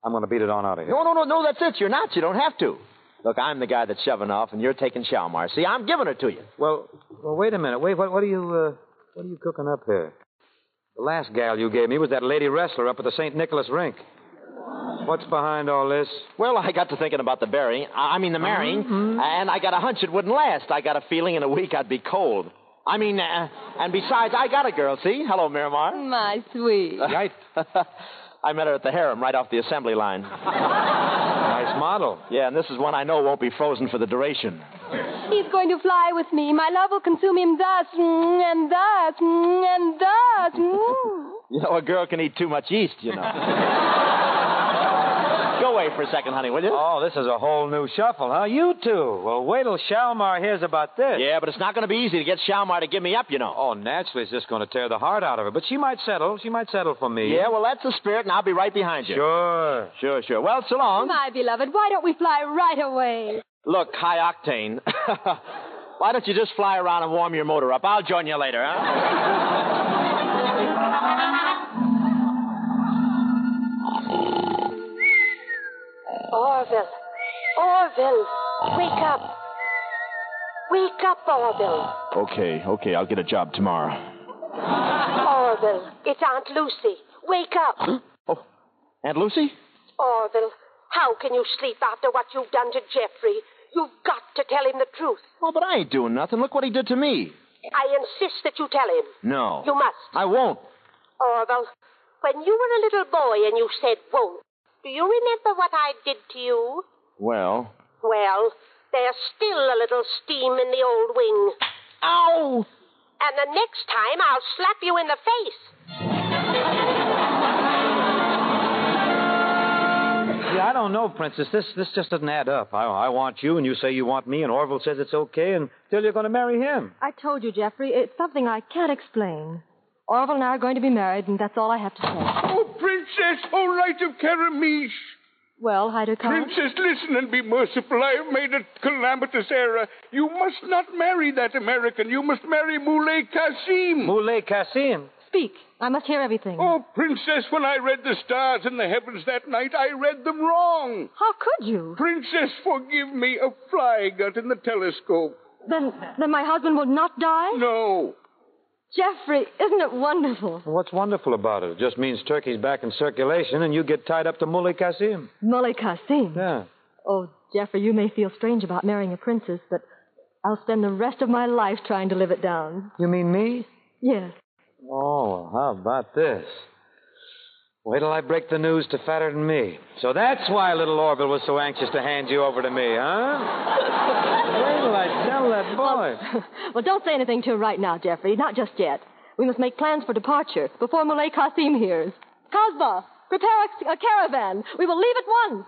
I'm going to beat it on out of here. No, no, no, no, that's it. You're not. You don't have to. Look, I'm the guy that's shoving off, and you're taking Shalmar. See, I'm giving her to you. Well, well, wait a minute. Wait, what, what are you, uh, what are you cooking up here? The last gal you gave me was that lady wrestler up at the St. Nicholas rink. What's behind all this? Well, I got to thinking about the burying. I mean, the marrying, Mm-hmm. and I got a hunch it wouldn't last. I got a feeling in a week I'd be cold. I mean, uh, and besides, I got a girl. See? Hello, Miramar. My sweet. Right. I met her at the harem right off the assembly line. nice model. Yeah, and this is one I know won't be frozen for the duration. He's going to fly with me. My love will consume him thus, mm, and thus, mm, and thus. mm. You know, a girl can eat too much yeast, you know. Go away for a second, honey, will you? Oh, this is a whole new shuffle, huh? You two. Well, wait till Shalmar hears about this. Yeah, but it's not going to be easy to get Shalmar to give me up, you know. Oh, naturally, it's just going to tear the heart out of her. But she might settle. She might settle for me. Yeah, well, that's the spirit, and I'll be right behind you. Sure. Sure, sure. Well, so long. My beloved, why don't we fly right away? Look, high octane. Why don't you just fly around and warm your motor up? I'll join you later, huh? Orville. Orville. Wake up. Wake up, Orville. Okay, okay, I'll get a job tomorrow. Orville. It's Aunt Lucy. Wake up. Oh, Aunt Lucy? Orville, how can you sleep after what you've done to Jeffrey? You've got to tell him the truth. Oh, but I ain't doing nothing. Look what he did to me. I insist that you tell him. No. You must. I won't. Orville, when you were a little boy and you said won't, do you remember what I did to you? Well, Well, there's still a little steam in the old wing. Ow! And the next time I'll slap you in the face. Yeah, I don't know, Princess. This this just doesn't add up. I, I want you, and you say you want me, and Orville says it's okay until you're going to marry him. I told you, Jeffrey, it's something I can't explain. Orville and I are going to be married, and that's all I have to say. Oh, Princess, O light of Karamish. Well, Hyder Khan? Princess, listen and be merciful. I have made a calamitous error. You must not marry that American. You must marry Moulay Kasim. Moulay Kasim? Speak. I must hear everything. Oh, Princess, when I read the stars in the heavens that night, I read them wrong. How could you? Princess, forgive me. A fly got in the telescope. Then, then my husband will not die? No. Jeffrey, isn't it wonderful? What's wonderful about it? It just means Turkey's back in circulation, and you get tied up to Moulay Kasim. Muley Kasim. Yeah. Oh, Jeffrey, you may feel strange about marrying a princess, but I'll spend the rest of my life trying to live it down. You mean me? Yes. Oh, how about this? Wait till I break the news to fatter than me. So that's why little Orville was so anxious to hand you over to me, huh? Wait till I tell that boy. well, don't say anything to her right now, Jeffrey. Not just yet. We must make plans for departure before Muley Kasim hears. Kazba, prepare a, a caravan. We will leave at once.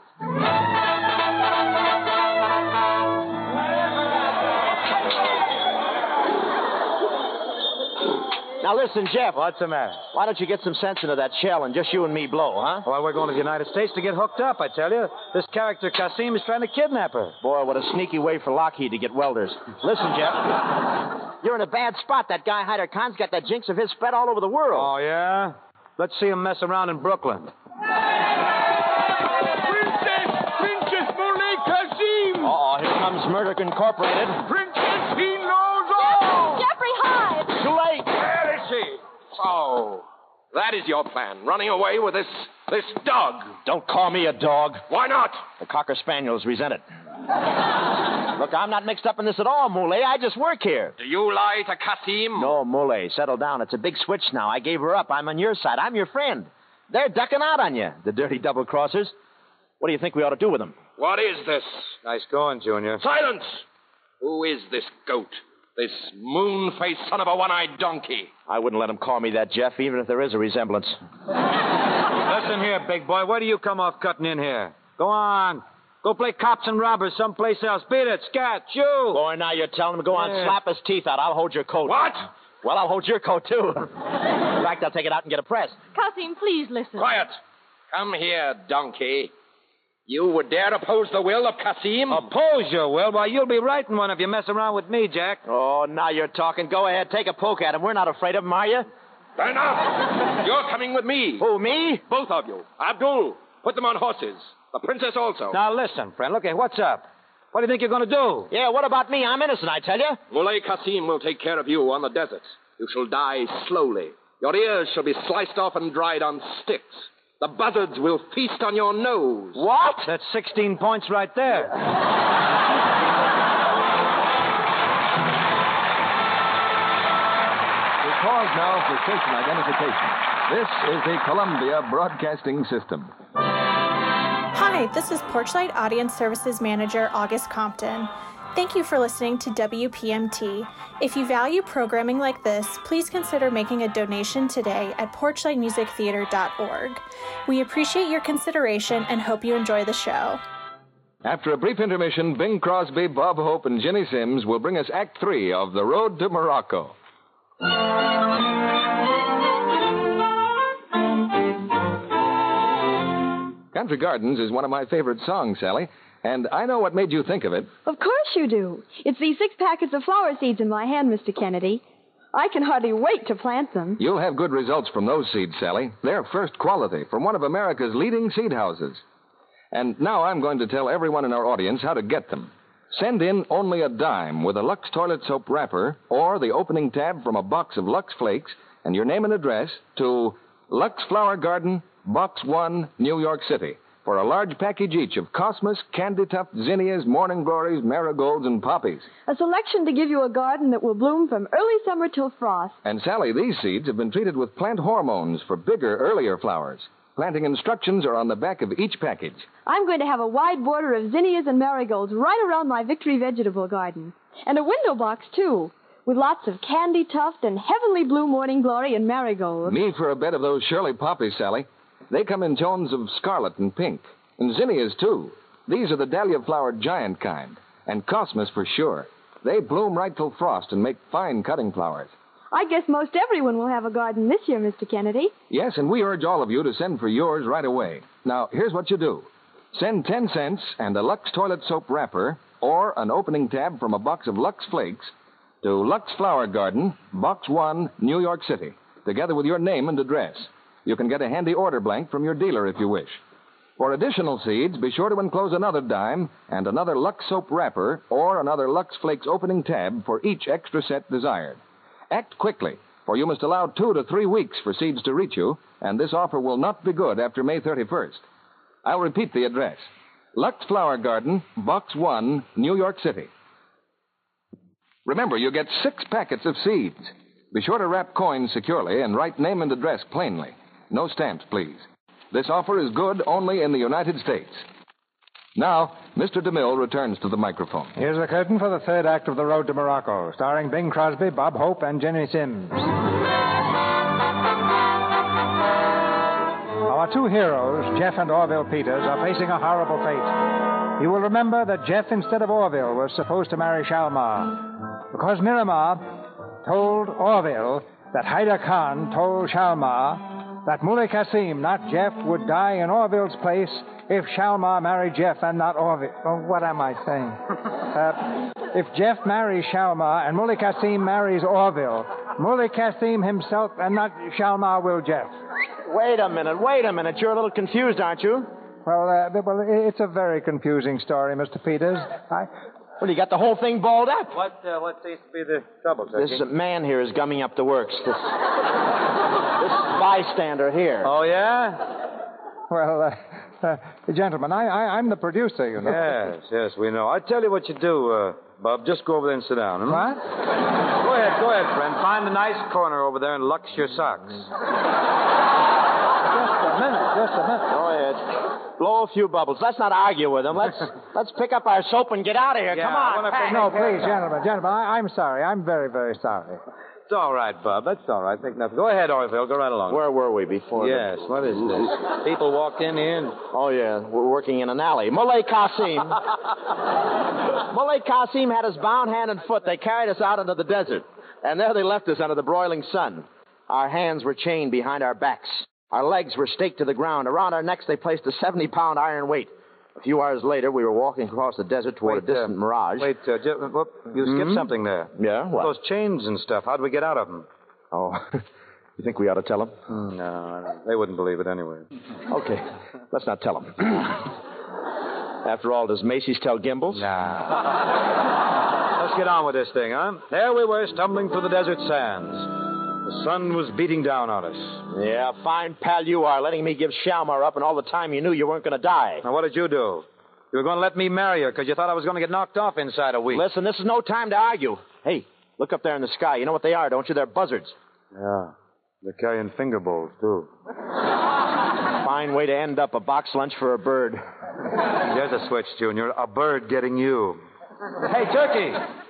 Now listen, Jeff. What's the matter? Why don't you get some sense into that shell and just you and me blow, huh? Well, we're going to the United States to get hooked up, I tell you. This character Kasim is trying to kidnap her. Boy, what a sneaky way for Lockheed to get welders. Listen, Jeff. You're in a bad spot. That guy Hyder Khan's got that jinx of his spread all over the world. Oh, yeah? Let's see him mess around in Brooklyn. Princess! Princess Moulay Kasim! Oh, here comes Murder Incorporated. Princess, he Oh, that is your plan. Running away with this this dog. Don't call me a dog. Why not? The Cocker Spaniels resent it. Look, I'm not mixed up in this at all, Moulay. I just work here. Do you lie to Kasim? No, Moulay, settle down. It's a big switch now. I gave her up. I'm on your side. I'm your friend. They're ducking out on you, the dirty double crossers. What do you think we ought to do with them? What is this? Nice going, Junior. Silence! Who is this goat? This moon faced son of a one eyed donkey? I wouldn't let him call me that, Jeff, even if there is a resemblance. Listen here, big boy. Where do you come off cutting in here? Go on. Go play cops and robbers someplace else. Beat it, scat, you. Boy, now you're telling him to go on, Yeah. slap his teeth out. I'll hold your coat. What? Well, I'll hold your coat, too. In fact, I'll take it out and get a press. Kasim, please listen. Quiet! Come here, donkey. You would dare oppose the will of Kasim? Oppose your will? Why, you'll be writing one if you mess around with me, Jack. Oh, now you're talking. Go ahead, take a poke at him. We're not afraid of him, are you? Enough! You're coming with me. Who, me? Both of you. Abdul, put them on horses. The princess also. Now, listen, friend. Look here. What's up? What do you think you're going to do? Yeah, what about me? I'm innocent, I tell you. Muley Kasim will take care of you on the desert. You shall die slowly. Your ears shall be sliced off and dried on sticks. The buzzards will feast on your nose. What? That's 16 points right there. We pause now for station identification. This is the Columbia Broadcasting System. Hi, this is Porchlight Audience Services Manager August Compton. Thank you for listening to WPMT. If you value programming like this, please consider making a donation today at porchlightmusictheater.org. We appreciate your consideration and hope you enjoy the show. After a brief intermission, Bing Crosby, Bob Hope, and Ginny Simms will bring us Act Three of The Road to Morocco. Country Gardens is one of my favorite songs, Sally, and I know what made you think of it. Of course you do. It's these six packets of flower seeds in my hand, Mr. Kennedy. I can hardly wait to plant them. You'll have good results from those seeds, Sally. They're first quality from one of America's leading seed houses. And now I'm going to tell everyone in our audience how to get them. Send in only a dime with a Lux toilet soap wrapper or the opening tab from a box of Lux Flakes and your name and address to Lux Flower Garden, Box 1, New York City, for a large package each of Cosmos, Candy Tuft, Zinnias, Morning Glories, Marigolds, and Poppies. A selection to give you a garden that will bloom from early summer till frost. And Sally, these seeds have been treated with plant hormones for bigger, earlier flowers. Planting instructions are on the back of each package. I'm going to have a wide border of zinnias and marigolds right around my Victory vegetable garden. And a window box, too, with lots of candy tuft and heavenly blue morning glory and marigolds. Me for a bed of those Shirley poppies, Sally. They come in tones of scarlet and pink. And zinnias, too. These are the dahlia flowered giant kind. And cosmos for sure. They bloom right till frost and make fine cutting flowers. I guess most everyone will have a garden this year, Mr. Kennedy. Yes, and we urge all of you to send for yours right away. Now, here's what you do send 10 cents and a Lux toilet soap wrapper or an opening tab from a box of Lux Flakes to Lux Flower Garden, Box 1, New York City, together with your name and address. You can get a handy order blank from your dealer if you wish. For additional seeds, be sure to enclose another dime and another Lux soap wrapper or another Lux Flakes opening tab for each extra set desired. Act quickly, for you must allow two to three weeks for seeds to reach you, and this offer will not be good after May 31st. I'll repeat the address Lux Flower Garden, Box 1, New York City. Remember, you get six packets of seeds. Be sure to wrap coins securely and write name and address plainly. No stamps, please. This offer is good only in the United States. Now, Mr. DeMille returns to the microphone. Here's the curtain for the third act of The Road to Morocco, starring Bing Crosby, Bob Hope, and Ginny Simms. Our two heroes, Jeff and Orville Peters, are facing a horrible fate. You will remember that Jeff, instead of Orville, was supposed to marry Shalmar. Because Miramar told Orville that Hyder Khan told Shalmar that Muley Kasim, not Jeff, would die in Orville's place if Shalmar married Jeff and not Orville. Oh, what am I saying? Uh, if Jeff marries Shalmar and Muley Kasim marries Orville, Muley Kasim himself and not Shalmar will Jeff. Wait a minute, wait a minute. You're a little confused, aren't you? Well, uh, well, it's a very confusing story, Mr. Peters. I, Well, you got the whole thing balled up. What, uh, what seems to be the trouble, This man here is gumming up the works. This, this bystander here. Oh, yeah? Well, uh, uh, gentlemen, I, I, I'm the producer, you know. Yes, yes, we know. I tell you what you do, uh, Bob. Just go over there and sit down. Hmm? What? Go ahead, go ahead, friend. Find a nice corner over there and lux your socks. Just a minute, just a minute. Go ahead. Blow a few bubbles. Let's not argue with him. Let's let's pick up our soap and get out of here. Yeah, Come on. wanna- Hey. No, please, gentlemen, gentlemen, I, I'm sorry. I'm very, very sorry. It's all right, Bob. That's all right. Think nothing. Go ahead, Orville. Go right along. Where were we before? the- Yes, what is this? People walked in here and... Oh, yeah. We're working in an alley. Muley Qasim. Muley Qasim had us bound hand and foot. They carried us out into the desert. And there they left us under the broiling sun. Our hands were chained behind our backs. Our legs were staked to the ground. Around our necks, they placed a 70 pound iron weight. A few hours later, we were walking across the desert toward Wait, a distant uh, mirage. Wait, uh, Jeff, whoop, you skipped Mhm. something there. Yeah? What? Those chains and stuff. How'd we get out of them? Oh, you think we ought to tell them? No, they wouldn't believe it anyway. Okay, let's not tell them. After all, does Macy's tell Gimbels? Let's get on with this thing, huh? There we were, stumbling through the desert sands. The sun was beating down on us. Yeah, fine pal you are, letting me give Shalmar up, and all the time you knew you weren't going to die. Now, what did you do? You were going to let me marry her because you thought I was going to get knocked off inside a week. Listen, this is no time to argue. Hey, look up there in the sky. You know what they are, don't you? They're buzzards. Yeah. They're carrying finger bowls, too. Fine way to end up a box lunch for a bird. There's a switch, Junior. A bird getting you. Hey, Turkey!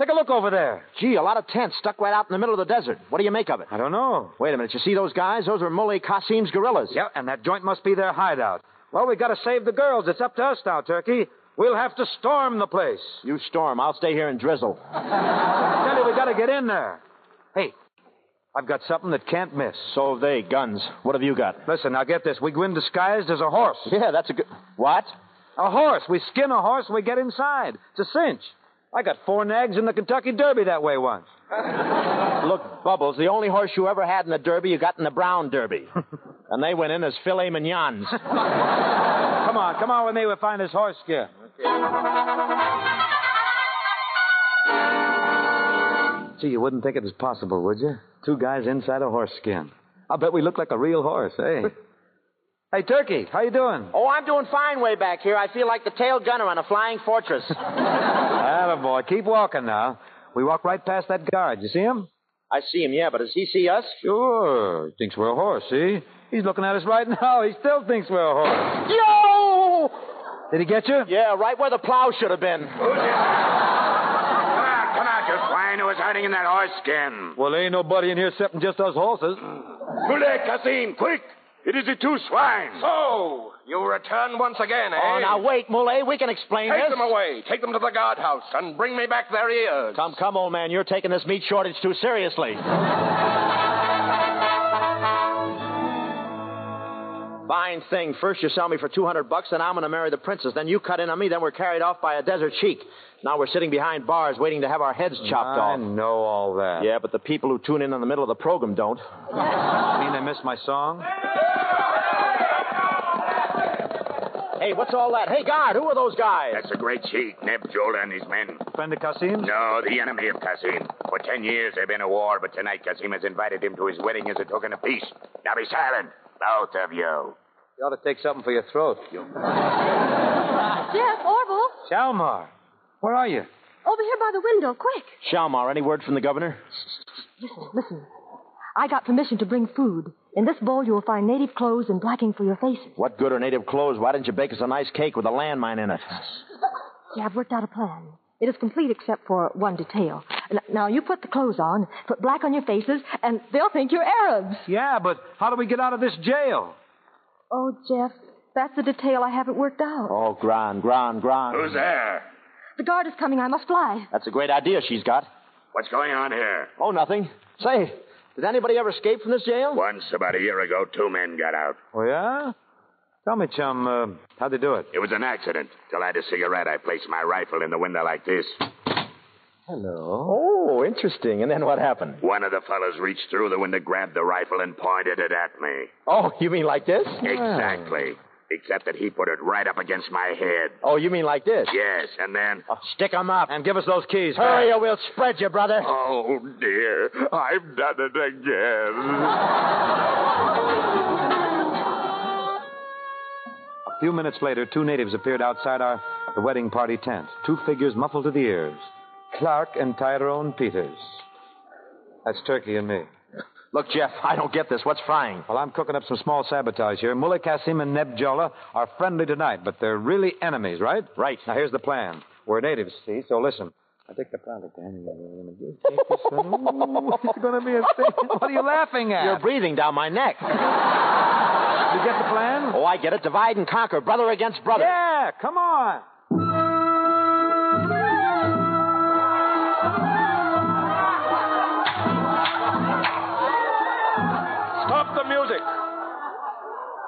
Take a look over there. Gee, a lot of tents stuck right out in the middle of the desert. What do you make of it? I don't know. Wait a minute. You see those guys? Those are Muley Qasim's gorillas. Yeah, and that joint must be their hideout. Well, we've got to save the girls. It's up to us now, Turkey. We'll have to storm the place. You storm. I'll stay here and drizzle. I tell you, we got to get in there. Hey, I've got something that can't miss. So have they. Guns. What have you got? Listen, now get this. We go in disguised as a horse. Yeah, that's a good. What? A horse. We skin a horse and we get inside. It's a cinch. I got four nags in the Kentucky Derby that way once. Look, Bubbles, the only horse you ever had in the Derby, you got in the Brown Derby. and they went in as filet mignons. come on, come on with me. We'll find this horse skin. Gee, you wouldn't think it was possible, would you? Two guys inside a horse skin. I'll bet we look like a real horse, eh? Hey, Turkey, how you doing? Oh, I'm doing fine way back here. I feel like the tail gunner on a flying fortress. boy, keep walking now. We walk right past that guard. You see him? I see him, yeah, but does he see us? Sure. He thinks we're a horse, see? He's looking at us right now. He still thinks we're a horse. Yo! Did he get you? Yeah, right where the plow should have been. Ah, come out, you swine who was hiding in that horse skin. Well, ain't nobody in here except just us horses. Muley Kasim, quick! It is the two swine. So, you return once again, eh? Oh, now wait, Muley. We can explain Take this. them away. Take them to the guardhouse and bring me back their ears. Come, come, old man. You're taking this meat shortage too seriously. Fine thing. First you sell me for 200 bucks, then I'm going to marry the princess. Then you cut in on me, then we're carried off by a desert sheik. Now we're sitting behind bars waiting to have our heads chopped I off. I know all that. Yeah, but the people who tune in in the middle of the program don't. mean they missed my song? Hey, what's all that? Hey, guard, who are those guys? That's the great sheik, Neb Jola and his men. Friend of Kasim? No, the enemy of Kasim. For ten years they've been at war, but tonight Kasim has invited him to his wedding as a token of peace. Now be silent, both of you. You ought to take something for your throat. Jeff, Orville, Shalmar, where are you? over here by the window, quick. Shalmar, any word from the governor? Listen, listen. I got permission to bring food. In this bowl, you will find native clothes and blacking for your faces. What good are native clothes? Why didn't you bake us a nice cake with a landmine in it? See, I've worked out a plan. It is complete except for one detail. Now, you put the clothes on, put black on your faces, and they'll think you're Arabs. Yeah, but how do we get out of this jail? Oh, Jeff, that's the detail I haven't worked out. Oh, gran, gran, gran. Who's there? The guard is coming. I must fly. That's a great idea she's got. What's going on here? Oh, nothing. Say, Did anybody ever escape from this jail? Once, about a year ago, two men got out. Oh, yeah? Tell me, chum, uh, how'd they do it? It was an accident. Till I had a cigarette, I placed my rifle in the window like this. Hello. Oh, interesting. And then what happened? One of the fellows reached through the window, grabbed the rifle, and pointed it at me. Oh, you mean like this? Exactly. Except that he put it right up against my head. Oh, you mean like this? Yes, and then. Stick 'em up. And give us those keys. Hurry, or we'll spread you, brother. Oh, dear. I've done it again. A few minutes later, two natives appeared outside our wedding party tent. Two figures muffled to the ears. Clark and Tyrone Peters. That's Turkey and me. Look, Jeff, I don't get this. What's frying? Well, I'm cooking up some small sabotage here. Mullah Qasim and Neb Jola are friendly tonight, but they're really enemies, right? Right. Now, here's the plan. We're natives, see, so listen. I take the product. It's going to be a thing. What are you laughing at? You're breathing down my neck. You get the plan? Oh, I get it. Divide and conquer. Brother against brother. Yeah, come on. Stop the music.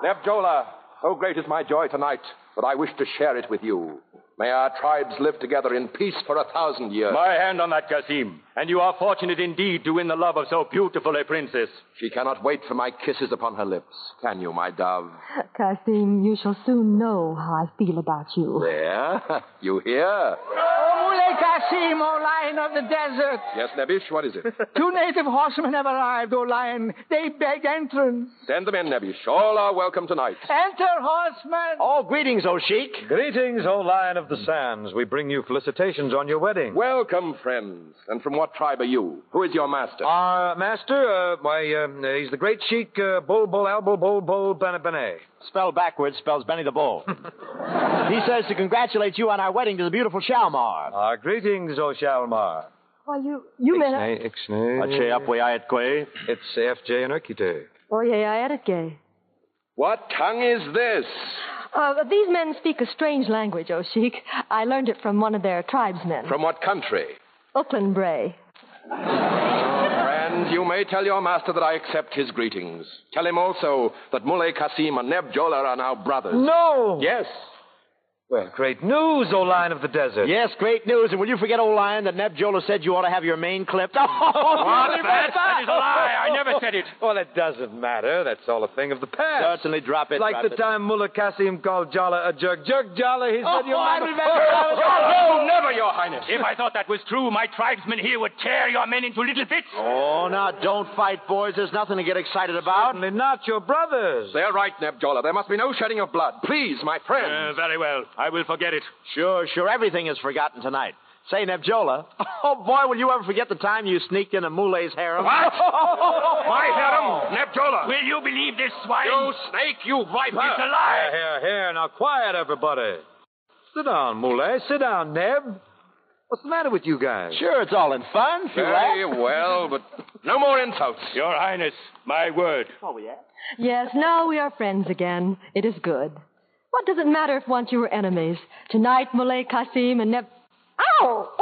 Nebjola, so great is my joy tonight that I wish to share it with you. May our tribes live together in peace for a thousand years. My hand on that, Kasim. And you are fortunate indeed to win the love of so beautiful a princess. She cannot wait for my kisses upon her lips. Can you, my dove? Kasim, you shall soon know how I feel about you. There. You hear? Oh, Muley Kasim, O lion of the desert. Yes, Nebish, what is it? Two native horsemen have arrived, O lion. They beg entrance. Send them in, Nebish. All are welcome tonight. Enter, horsemen. Oh, greetings, O Sheik. Greetings, O Lion of the Sands. We bring you felicitations on your wedding. Welcome, friends. And from what tribe are you? Who is your master? Our master, uh, why, uh, he's the great Sheik uh, Bul Bul Albul Bul Bul Bene Bene. Spelled backwards spells Benny the Bull. he says to congratulate you on our wedding to the beautiful Shalmar. Our greetings, O Shalmar. Why, you, you men... Ixnay, ixnay. Ache apwe ayat kwe. It's AFJ and Urkite. Oh, yeah, I gay. What tongue is this? Uh, these men speak a strange language, O Sheik. I learned it from one of their tribesmen. From what country? Upland Bray. Friend, you may tell your master that I accept his greetings. Tell him also that Muley Kasim and Neb Jola are now brothers. No! Yes. Well, great news, O Lion of the Desert. Yes, great news. And will you forget, O lion, that Neb Jola said you ought to have your mane clipped? Oh, What? That, that is a lie. I never said it. Well, it doesn't matter. That's all a thing of the past. Certainly drop it. like drop the it. time Mullah Qasim called Jala a jerk. Jerk Jala, he said you Oh, I might remember. Oh, never, Your Highness. If I thought that was true, my tribesmen here would tear your men into little bits. Oh, now don't fight, boys. There's nothing to get excited about. Certainly not your brothers. They're right, Neb Jola. There must be no shedding of blood. Please, my friends. Uh, very well. I will forget it. Sure, sure. Everything is forgotten tonight. Say, Nebjola. Oh, boy, will you ever forget the time you sneaked into Mulay's harem? What? my harem, Neb Jola. Will you believe this swine? You snake, you viper. It's a lie. Here, here, here. Now, quiet, everybody. Sit down, Mullah. Sit down, Neb. What's the matter with you guys? Sure, it's all in fun. if you Very laugh. well, but no more insults. Your Highness, my word. Oh, yeah? Yes, now we are friends again. It is good. What does it matter if once you were enemies? Tonight, Muley Kasim and Neb. Ow!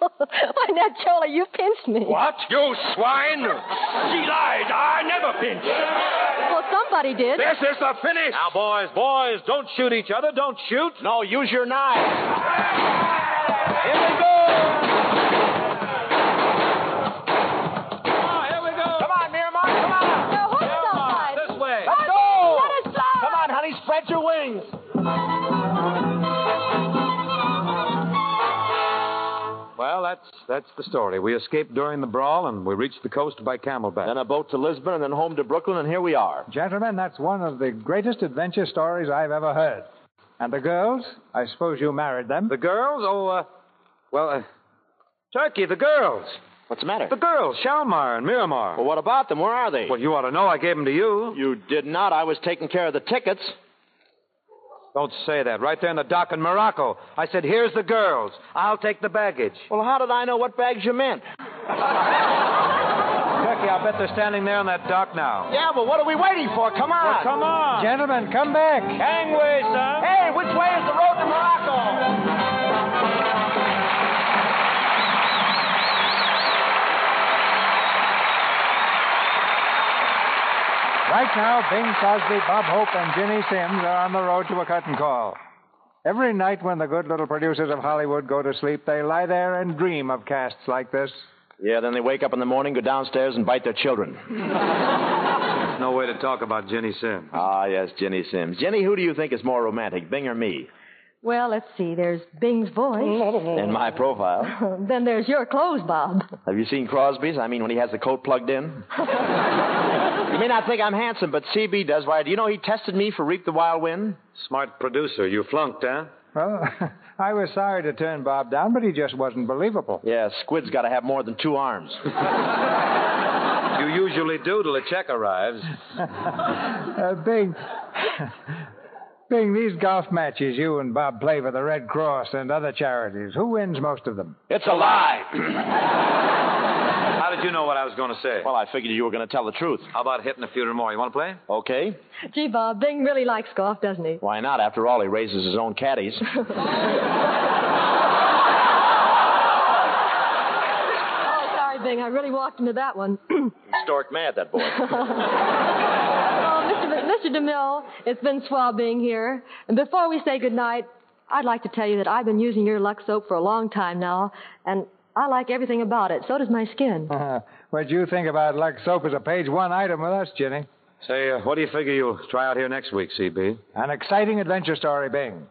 Why, Neb Jola, you pinched me. What? You swine! She lies. I never pinched. Well, somebody did. This is the finish. Now, boys, boys, don't shoot each other. Don't shoot. No, use your knife. Here we go. That's that's the story. We escaped during the brawl, and we reached the coast by camelback. Then a boat to Lisbon and then home to Brooklyn, and here we are. Gentlemen, that's one of the greatest adventure stories I've ever heard. And the girls? I suppose you married them? The girls? Oh, uh, well, uh, Turkey, the girls. What's the matter? The girls, Shalmar and Miramar. Well, what about them? Where are they? Well, you ought to know. I gave them to you. You did not. I was taking care of the tickets. Don't say that. Right there in the dock in Morocco. I said, here's the girls. I'll take the baggage. Well, how did I know what bags you meant? Turkey, I'll bet they're standing there on that dock now. Yeah, but what are we waiting for? Come on. Well, come on. Gentlemen, come back. Gangway, son. Hey, which way is the road to Morocco? Right now, Bing Crosby, Bob Hope, and Ginny Simms are on the road to a curtain call. Every night when the good little producers of Hollywood go to sleep, they lie there and dream of casts like this. Yeah, then they wake up in the morning, go downstairs, and bite their children. There's no way to talk about Ginny Simms. Ah, yes, Ginny Simms. Ginny, who do you think is more romantic, Bing or me? Well, let's see. There's Bing's voice. In my profile. then there's your clothes, Bob. Have you seen Crosby's? I mean, when he has the coat plugged in? you may not think I'm handsome, but CB does. Why, do you know he tested me for Reap the Wild Wind? Smart producer. You flunked, huh? Well, I was sorry to turn Bob down, but he just wasn't believable. Yeah, Squid's got to have more than two arms. you usually do till a check arrives. uh, Bing. Bing, these golf matches you and Bob play for the Red Cross and other charities, who wins most of them? It's a lie. How did you know what I was going to say? Well, I figured you were going to tell the truth. How about hitting a few more? You want to play? Okay. Gee, Bob, Bing really likes golf, doesn't he? Why not? After all, he raises his own caddies. oh, sorry, Bing. I really walked into that one. Stork mad, that boy. Mr. Mr. DeMille, it's been swell being here. And before we say goodnight, I'd like to tell you that I've been using your Lux soap for a long time now, and I like everything about it. So does my skin. Uh, what do you think about Lux soap as a page one item with us, Ginny? Say, uh, what do you figure you'll try out here next week, CB? An exciting adventure story, Bing.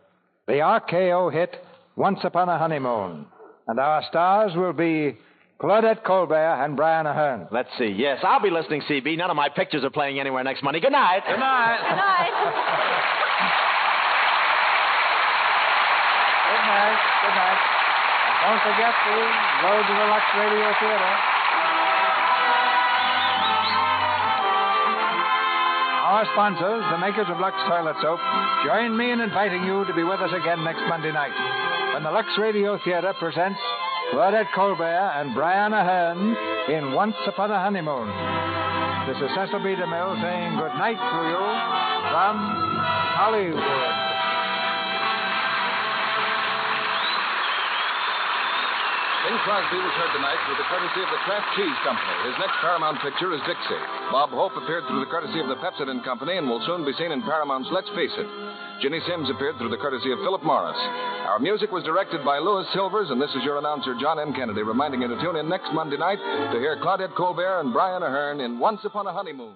The RKO hit Once Upon a Honeymoon. And our stars will be Claudette Colbert and Brian Aherne. Let's see. Yes, I'll be listening, CB. None of my pictures are playing anywhere next Monday. Good night. Good night. Good night. Good night. Good night. And don't forget to go to the Lux Radio Theater. Our sponsors, the makers of Lux Toilet Soap, join me in inviting you to be with us again next Monday night when the Lux Radio Theater presents Claudette Colbert and Brian Aherne in Once Upon a Honeymoon. This is Cecil B. DeMille saying good night to you from Hollywood. Bing Crosby was heard tonight through the courtesy of the Kraft Cheese Company. His next Paramount picture is Dixie. Bob Hope appeared through the courtesy of the Pepsodent Company and will soon be seen in Paramount's Let's Face It. Ginny Simms appeared through the courtesy of Philip Morris. Our music was directed by Louis Silvers, and this is your announcer, John M. Kennedy, reminding you to tune in next Monday night to hear Claudette Colbert and Brian Aherne in Once Upon a Honeymoon.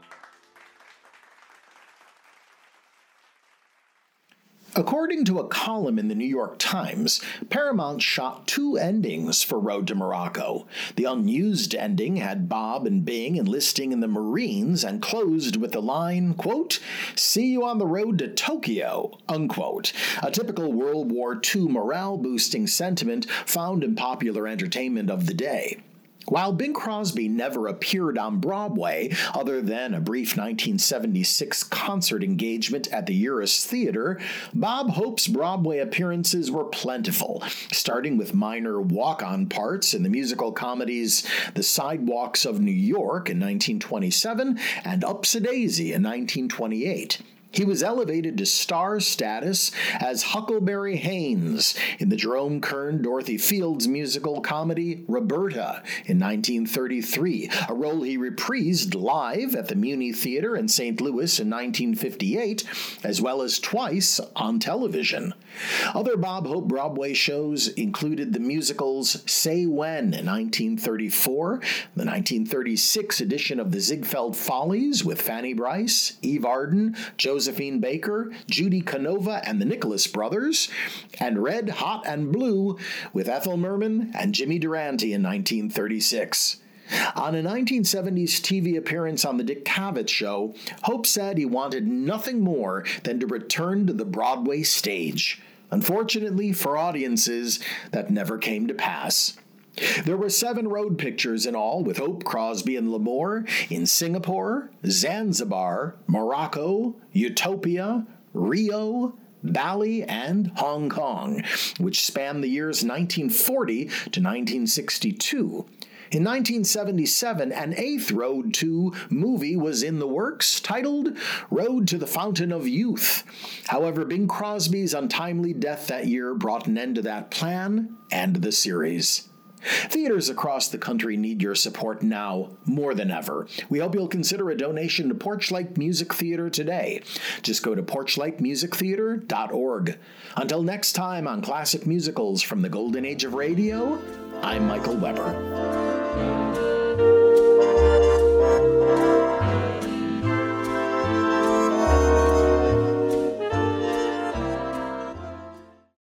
According to a column in the New York Times, Paramount shot two endings for Road to Morocco. The unused ending had Bob and Bing enlisting in the Marines and closed with the line, quote, See you on the road to Tokyo, unquote. A typical World War II morale boosting sentiment found in popular entertainment of the day. While Bing Crosby never appeared on Broadway, other than a brief 1976 concert engagement at the Uris Theater, Bob Hope's Broadway appearances were plentiful, starting with minor walk on parts in the musical comedies The Sidewalks of New York in 1927 and Ups-a-Daisy in 1928. He was elevated to star status as Huckleberry Haynes in the Jerome Kern Dorothy Fields musical comedy Roberta in 1933, a role he reprised live at the Muny Theater in St. Louis in 1958, as well as twice on television. Other Bob Hope Broadway shows included the musicals Say When in 1934, the 1936 edition of the Ziegfeld Follies with Fanny Brice, Eve Arden, Josephine Baker, Judy Canova, and the Nicholas Brothers, and Red, Hot, and Blue with Ethel Merman and Jimmy Durante in 1936. On a 1970s TV appearance on The Dick Cavett Show, Hope said he wanted nothing more than to return to the Broadway stage. Unfortunately for audiences, that never came to pass. There were seven road pictures in all, with Hope, Crosby, and Lamour in Singapore, Zanzibar, Morocco, Utopia, Rio, Bali, and Hong Kong, which spanned the years 1940 to 1962. In 1977, an eighth Road to movie was in the works, titled Road to the Fountain of Youth. However, Bing Crosby's untimely death that year brought an end to that plan and the series. Theaters across the country need your support now more than ever. We hope you'll consider a donation to Porchlight Music Theater today. Just go to porchlightmusictheater.org. Until next time on Classic Musicals from the Golden Age of Radio, I'm Michael Weber.